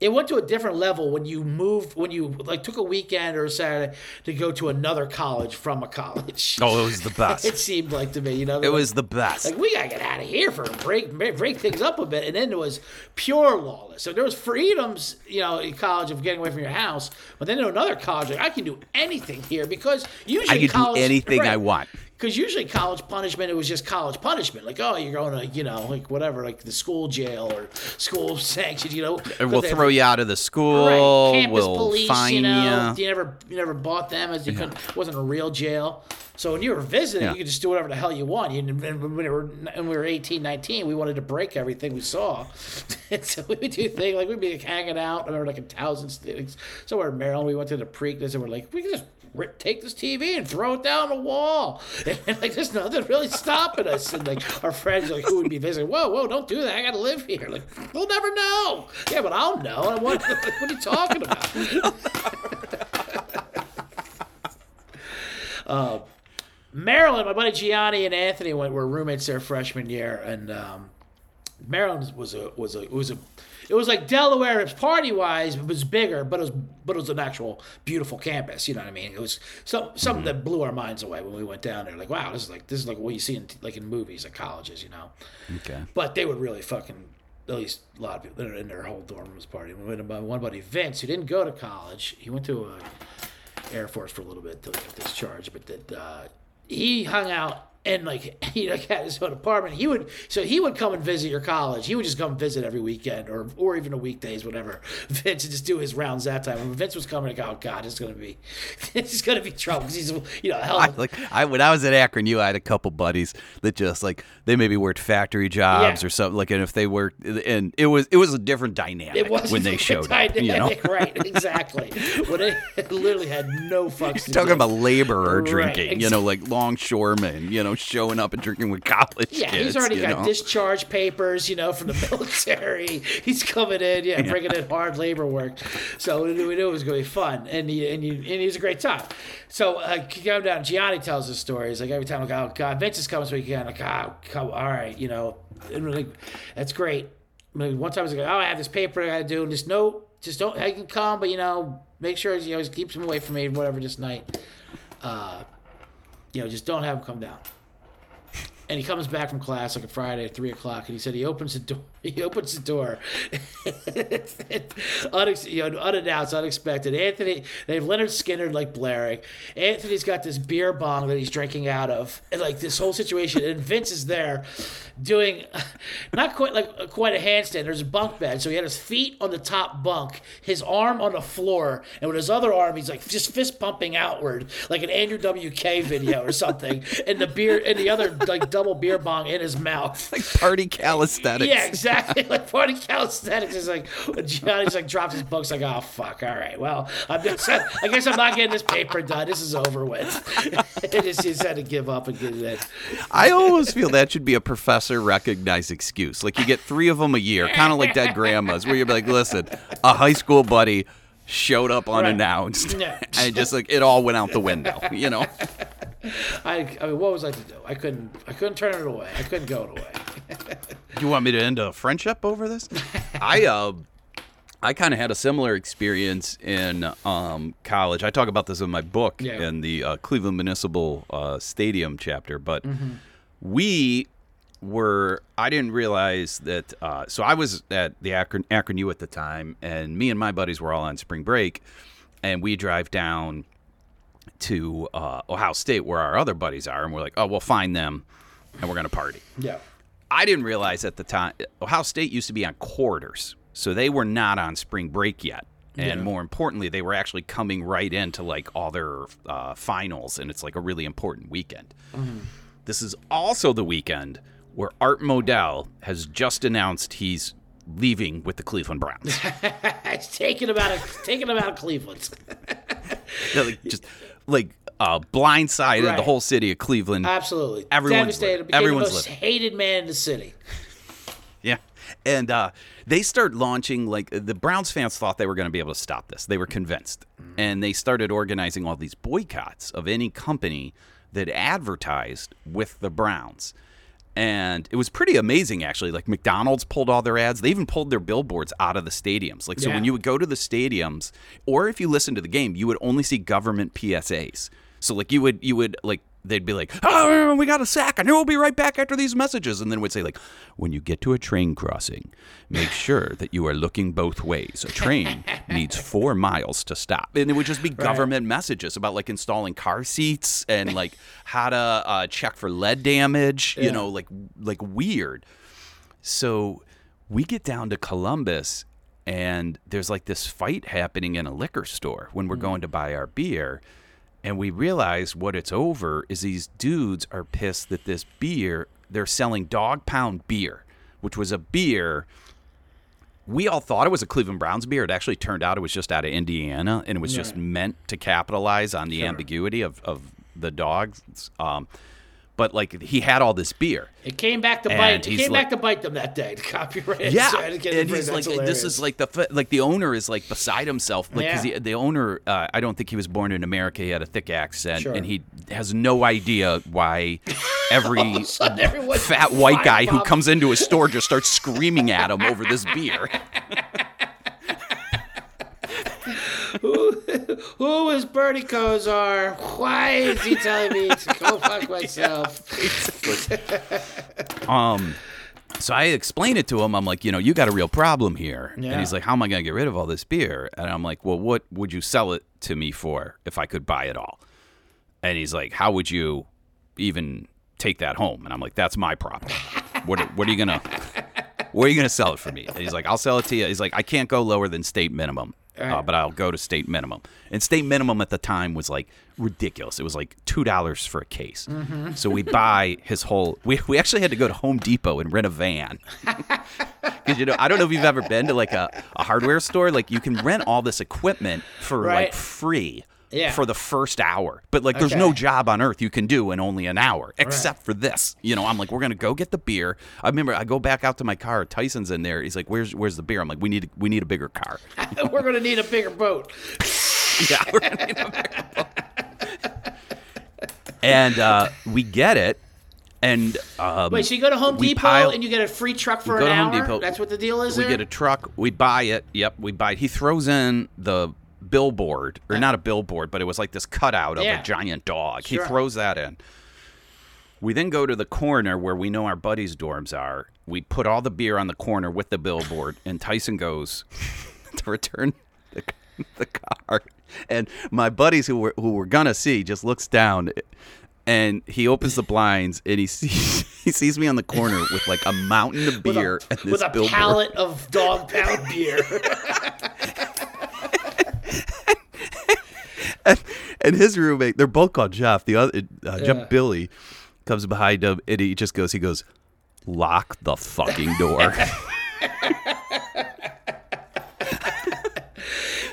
it went to a different level when you moved, when you like took a weekend or a Saturday to go to another college from a college. Oh, it was the best. it seemed like to me, you know. it was the best. like we gotta get out of here for a break, break things up a bit, and then it was pure lawless. So there was freedoms, you know, in college of getting away from your house, but then in another college, like, I can do anything here because usually I can do college, anything I want. Because usually college punishment it was just college punishment, like oh you're going to you know like whatever like the school jail or school sanctioned, you know. And we'll throw you out of the school. Right, campus we'll police, fine you know, you. you never you never bought them as you couldn't it wasn't a real jail. So when you were visiting, Yeah. you could just do whatever the hell you want. You, and when we were when we were 18, 19, we wanted to break everything we saw. and so we would do things like we'd be like hanging out. I remember like a in thousands somewhere in Maryland, we went to the Preakness and we're like, we can just take this TV and throw it down the wall. And like there's nothing really stopping us. And like our friends like who would be visiting, whoa, whoa, don't do that. I gotta live here. Like we'll never know. Yeah, but I'll know. And what what are you talking about? Uh, Maryland, my buddy Gianni and Anthony went were roommates their freshman year, and um, Maryland was a was a was a it was like Delaware. It's party wise, it was bigger, but it was but it was an actual beautiful campus. You know what I mean? It was some something that blew our minds away when we went down there. Like, wow, this is like this is like what you see in like in movies at colleges. You know. Okay. But they would really fucking at least a lot of people in their whole dorm was partying. We went to one buddy Vince who didn't go to college. He went to uh, Air Force for a little bit he got discharged, but that uh, he hung out and like he like had his own apartment. He would so he would come and visit your college. He would just come visit every weekend or or even a weekdays, whatever. Vince would just do his rounds that time. When Vince was coming, like, oh god, it's gonna be it's gonna be trouble because he's you know hell. I, like I when I was at Akron U, I had a couple buddies that just like they maybe worked factory jobs Yeah. or something. Like, and if they worked, and it was it was a different dynamic it was when they showed up. You know, right? Exactly. when they literally had no fucks. to talking do. about laborer Right, drinking. You know, like longshoremen. You know, showing up and drinking with college Yeah, kids. he's already got know? discharge papers, you know, from the military. he's coming in, yeah, bringing in hard labor work. So we knew, it was going to be fun, and he and he, and he was a great time. So uh, come down. Gianni tells the stories like every time. Like, oh God, Vince is coming this weekend. Like, oh, come, all right, you know, like, that's great. One time I was like, oh, I have this paper I got to do, and just no, just don't. I can come, but you know, make sure you know, keeps him away from me, whatever. This night, uh, you know, just don't have him come down and he comes back from class like a Friday at three o'clock, and he said he opens the door. He opens the door, Unex- you know, unannounced, unexpected. Anthony, they have Lynyrd Skynyrd like blaring. Anthony's got this beer bong that he's drinking out of, and like this whole situation. And Vince is there, doing not quite like quite a handstand. There's a bunk bed, so he had his feet on the top bunk, his arm on the floor, and with his other arm, he's like just fist pumping outward, like an Andrew WK video or something, and the beer and the other like double beer bong in his mouth. like party calisthenics. Yeah, exactly. Like party calisthenics is like Gianni's like drops his books like, oh fuck, all right. Well, I'm just, I guess I'm not getting this paper done. This is over with. it just just had to give up and get it. I almost feel that should be a professor recognized excuse. Like you get three of them a year, kind of like dead grandmas, where you're like, listen, a high school buddy showed up unannounced, Yeah. and just like it all went out the window. You know, I, I mean, what was I to do? I couldn't I couldn't turn it away. I couldn't go it away. You want me to end a friendship over this? I uh, I kind of had a similar experience in um, college. I talk about this in my book Yeah. in the uh, Cleveland Municipal uh, Stadium chapter, but Mm-hmm. we were I didn't realize that uh, so I was at the Akron Akron U at the time and me and my buddies were all on spring break and we drive down to uh, Ohio State where our other buddies are and we're like oh we'll find them and we're gonna party Yeah. I didn't realize at the time Ohio State used to be on quarters, so they were not on spring break yet. And more importantly, they were actually coming right into like all their uh, finals, and it's like a really important weekend. This is also the weekend where Art Modell has just announced he's leaving with the Cleveland Browns. Taking him out of taking him out of Cleveland. Like, just like uh, blindsided Right. the whole city of Cleveland. Absolutely. Everyone's Devastated. Became Everyone's the most livid. hated man in the city. Yeah. And uh, they start launching, like, the Browns fans thought they were going to be able to stop this. They were convinced. And they started organizing all these boycotts of any company that advertised with the Browns. And it was pretty amazing, actually. Like, McDonald's pulled all their ads. They even pulled their billboards out of the stadiums. Like, so when you would go to the stadiums, or if you listen to the game, you would only see government PSAs. So, like, you would, you would, like, they'd be like, "Oh, we got a sack. I know we'll be right back after these messages." And then we'd say like, "When you get to a train crossing, make sure that you are looking both ways. A train needs four miles to stop." And it would just be government messages about like installing car seats and like how to uh, check for lead damage. You know, like like weird. So we get down to Columbus and there's like this fight happening in a liquor store when we're going to buy our beer. And we realize what it's over is these dudes are pissed that this beer, they're selling dog pound beer, which was a beer. We all thought it was a Cleveland Browns beer. It actually turned out it was just out of Indiana and it was just meant to capitalize on the ambiguity of, of the dogs. Um, but like he had all this beer. It came back to bite. It came like- back to bite them that day. The copyright. Yeah, and he's like, That's this is like the like the owner is like beside himself, like because Yeah. the owner, uh, I don't think he was born in America. He had a thick accent, Sure. and he has no idea why every sudden fat white guy who comes into a store just starts screaming at him over this beer. Who is Bernie Kosar? Why is he telling me to go fuck myself? Um, so I explain it to him. I'm like, you know, you got a real problem here. And he's like, how am I going to get rid of all this beer? And I'm like, well, what would you sell it to me for if I could buy it all? And he's like, how would you even take that home? And I'm like, that's my problem. What, what are you going to, where are you going to sell it for me? And he's like, I'll sell it to you. He's like, I can't go lower than state minimum. Uh, but I'll go to state minimum. And state minimum at the time was like ridiculous. It was like two dollars for a case. So we buy his whole. We, we actually had to go to Home Depot and rent a van because you know I don't know if you've ever been to like a, a hardware store. Like you can rent all this equipment for like free. Yeah. For the first hour, but like, there's no job on earth you can do in only an hour, except for this. You know, I'm like, we're gonna go get the beer. I remember I go back out to my car. Tyson's in there. He's like, "Where's where's the beer?" I'm like, "We need we need a bigger car." We're gonna need a bigger boat. yeah, we're gonna need a bigger boat. and uh, we get it, and um, Wait, so you go to Home Depot pile- and you get a free truck for an hour? Home Depot. That's what the deal is we there? get a truck, we buy it. Yep, we buy it. He throws in the billboard, or not a billboard, but it was like this cutout of Yeah. a giant dog. Sure. He throws that in. We then go to the corner where we know our buddies' dorms are. We put all the beer on the corner with the billboard, and Tyson goes to return the, the car. And my buddies who were who were gonna see just looks down, and he opens the blinds and he sees he sees me on the corner with like a mountain of with beer a, and this with a billboard. pallet of dog pound beer. And, and his roommate, they're both called Jeff. The other, uh, Yeah. Jeff Billy, comes behind him and he just goes, he goes, lock the fucking door.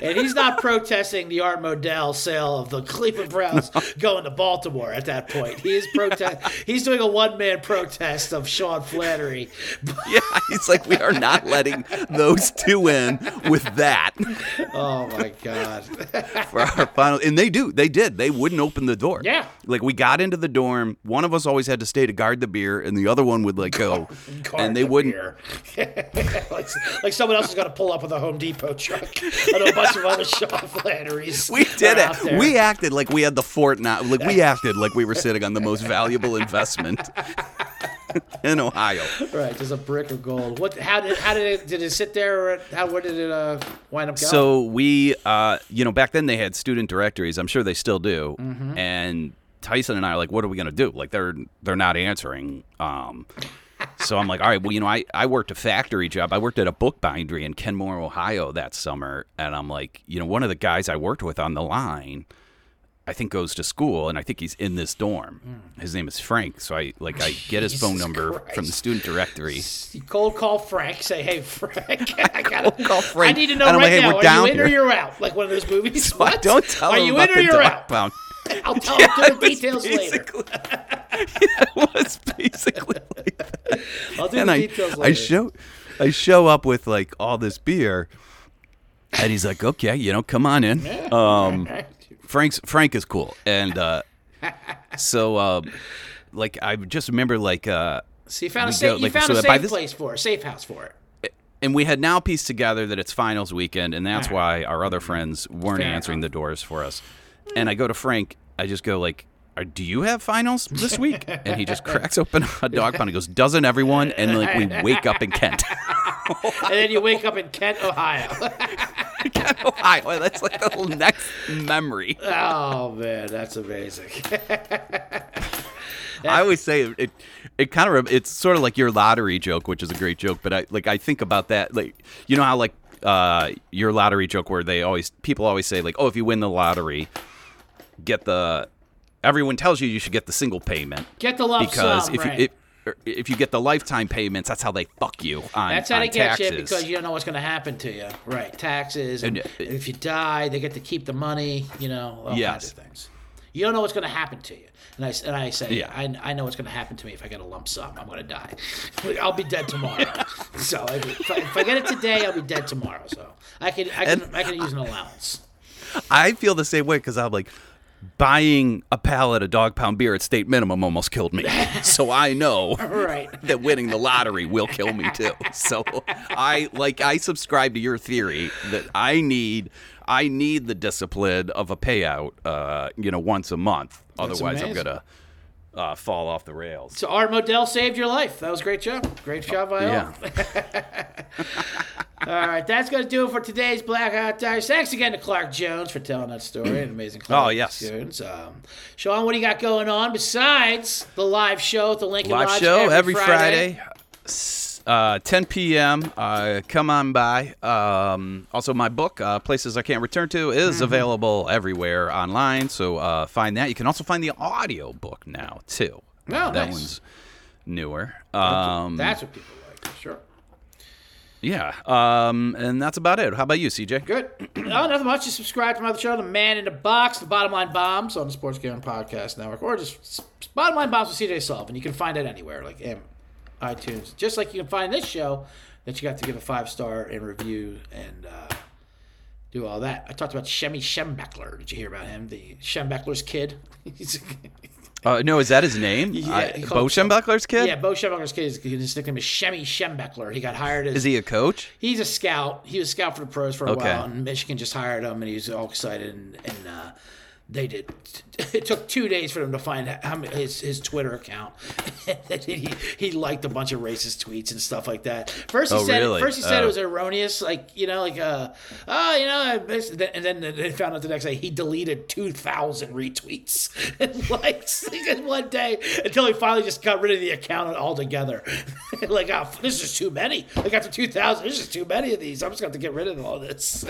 and he's not protesting the Art Modell sale of the Cleveland Browns going to Baltimore at that point. He is protest. He's doing a one man protest of Sean Flannery. yeah, he's like, we are not letting those two in with that Oh my God! for our final. And they do, they did. They wouldn't open the door. Yeah. like we got into the dorm. One of us always had to stay to guard the beer, and the other one would like go, Guard and they the wouldn't. like, like someone else is to pull up with a Home Depot truck a bunch of other Sean Flannerys. We did it. We acted like we had the fort now. Like we acted like we were sitting on the most valuable investment in Ohio. right. just a brick of gold. What? How did? How did it? Did it sit there? Or how? Where did it uh, wind up going? So we, uh, you know, back then they had student directories. I'm sure they still do. Mm-hmm. And Tyson and I are like, what are we gonna do? Like they're they're not answering. Um, so I'm like, all right, well, you know, I, I worked a factory job. I worked at a book bindery in Kenmore, Ohio that summer. And I'm like, you know, one of the guys I worked with on the line, I think goes to school and I think he's in this dorm. His name is Frank. So I like I get his phone Hmm. Jesus number from the student directory. You cold call Frank. Say, hey Frank, I gotta Cold call Frank. I need to know right like, hey, now. Are you in here. or you're out? Like one of those movies. So What? don't tell Are him you about in or you're out? pound. I'll tell Yeah, him the details later. yeah, it was basically like that. I'll do and the I, details later. I show, I show up with like all this beer, and he's like, "Okay, you know, come on in." Um, Frank's Frank is cool, and uh, so uh, like I just remember like, uh, So you found a safe, go- you like, found so a safe this- place for it, safe house for it. and we had now pieced together that it's finals weekend, and that's why our other friends weren't Fair answering enough. the doors for us. And I go to Frank, I just go like, "Are- "Do you have finals this week?" And he just cracks open a dog pound. He goes, "Doesn't everyone?" And like we wake up in Kent, and then you wake up in Kent, Ohio. Kent, Ohio. That's like the next memory. oh man, that's amazing. I always say it, it. It kind of it's sort of like your lottery joke, which is a great joke. But I like I think about that like you know how like uh your lottery joke where they always people always say like oh if you win the lottery, get the everyone tells you you should get the single payment Get the lump because sum, if right. you if, if you get the lifetime payments, that's how they fuck you on That's how they get taxes. you because you don't know what's going to happen to you. Right. Taxes. And, And, uh, if you die, they get to keep the money, you know, all Yes. kinds of things. You don't know what's going to happen to you. And I, and I say, Yeah. I, I know what's going to happen to me if I get a lump sum. I'm going to die. I'll be dead tomorrow. so if, if I, if I get it today, I'll be dead tomorrow. So I can I can, And- I can use an allowance. I feel the same way because I'm like buying a pallet of dog pound beer at state minimum almost killed me. so I know Right. that winning the lottery will kill me too. So I like I subscribe to your theory that I need I need the discipline of a payout uh, you know, once a month. Otherwise I'm gonna uh, fall off the rails. So Art Modell saved your life. That was a great job. Great job, Viola. Yeah. All right, that's going to do it for today's Blackout Diaries. Thanks again to Clark Jones for telling that story. An amazing Clark Oh, yes. Jones. Um, Sean, what do you got going on besides the live show at the Lincoln Live Lodge show every Friday. s- uh, 10 p.m. Uh, come on by. Um, also, my book, uh, Places I Can't Return to, is Mm-hmm. available everywhere online. So uh, find that. You can also find the audio book now, too. Oh, that nice. one's newer. Um, That's what people like, for sure. yeah. Um, and that's about it. How about you, CJ? Good. oh, nothing much. Just subscribe to my other show, The Man in the Box, The Bottom Line Bombs on the Sports Gambling Podcast Network, or just Bottom Line Bombs with CJ Sullivan. You can find it anywhere, like iTunes. Just like you can find this show that you got to give a five star and review and uh, do all that. I talked about Shemy Schembechler. Did you hear about him? The Schembechler's kid. Uh, no, is that his name? Yeah, I, Bo Schembechler's kid? yeah, Bo Schembechler's kid. Is, his nickname is Shemy Schembechler. He got hired as Is he a coach? He's a scout. He was a scout for the pros for a Okay. while, and Michigan just hired him, and he was all excited. And, and uh, they did. It took two days for them to find how many, his his Twitter account. he he liked a bunch of racist tweets and stuff like that. First he Oh, said really? first he said Oh. it was erroneous, like you know, like uh, oh, you know, and then they found out the next day he deleted two thousand retweets and likes in one day until he finally just got rid of the account altogether. like, oh, this is too many. Like after two thousand, this is too many of these. I'm just going to get rid of all this.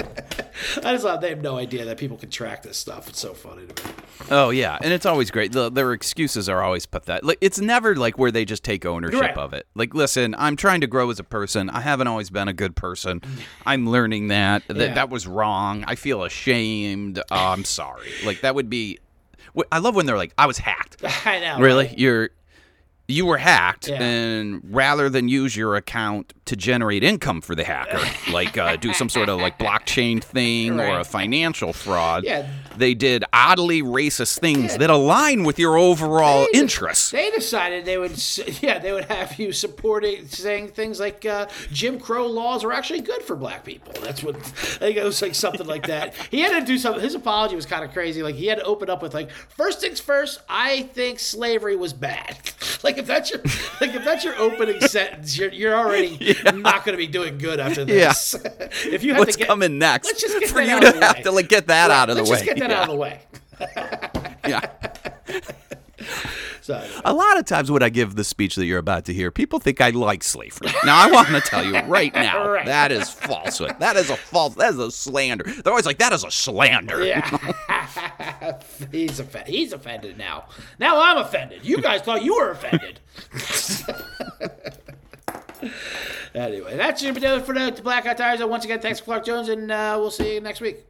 I just thought they have no idea that people can track this stuff. It's so funny to me. Oh yeah, and it's always great. The, their excuses are always pathetic. Like it's never like where they just take ownership Right. of it. Like, listen, I'm trying to grow as a person. I haven't always been a good person. I'm learning that that Yeah. that was wrong. I feel ashamed. Uh, I'm sorry. Like that would be. I love when they're like, I was hacked. I know. Really, right? you're you were hacked, Yeah. and rather than use your account to generate income for the hacker, like uh, do some sort of like blockchain thing or a financial fraud, Yeah. they did oddly racist things that align with your overall They- interests. They decided they would, yeah, they would have you supporting, saying things like uh, Jim Crow laws are actually good for black people. That's what I think it was like something like that. He had to do something. His apology was kind of crazy. Like he had to open up with like, first things first, I think slavery was bad. Like if that's your, like if that's your opening sentence, you're you're already not going to be doing good after this. Yeah. if you have What's to get, coming next let's just get for you to have way. to like get that out of the way. let's just get that out of the way. yeah. A lot of times when I give the speech that you're about to hear, people think I like slavery. Now I want to tell you right now Right. that is falsehood. That is a false. That is a slander. They're always like that is a slander. Yeah. he's offended. He's offended now. Now I'm offended. You guys thought you were offended. anyway, that's your for the Blackout Tires. Once again, thanks, for Clark Jones, and uh, we'll see you next week.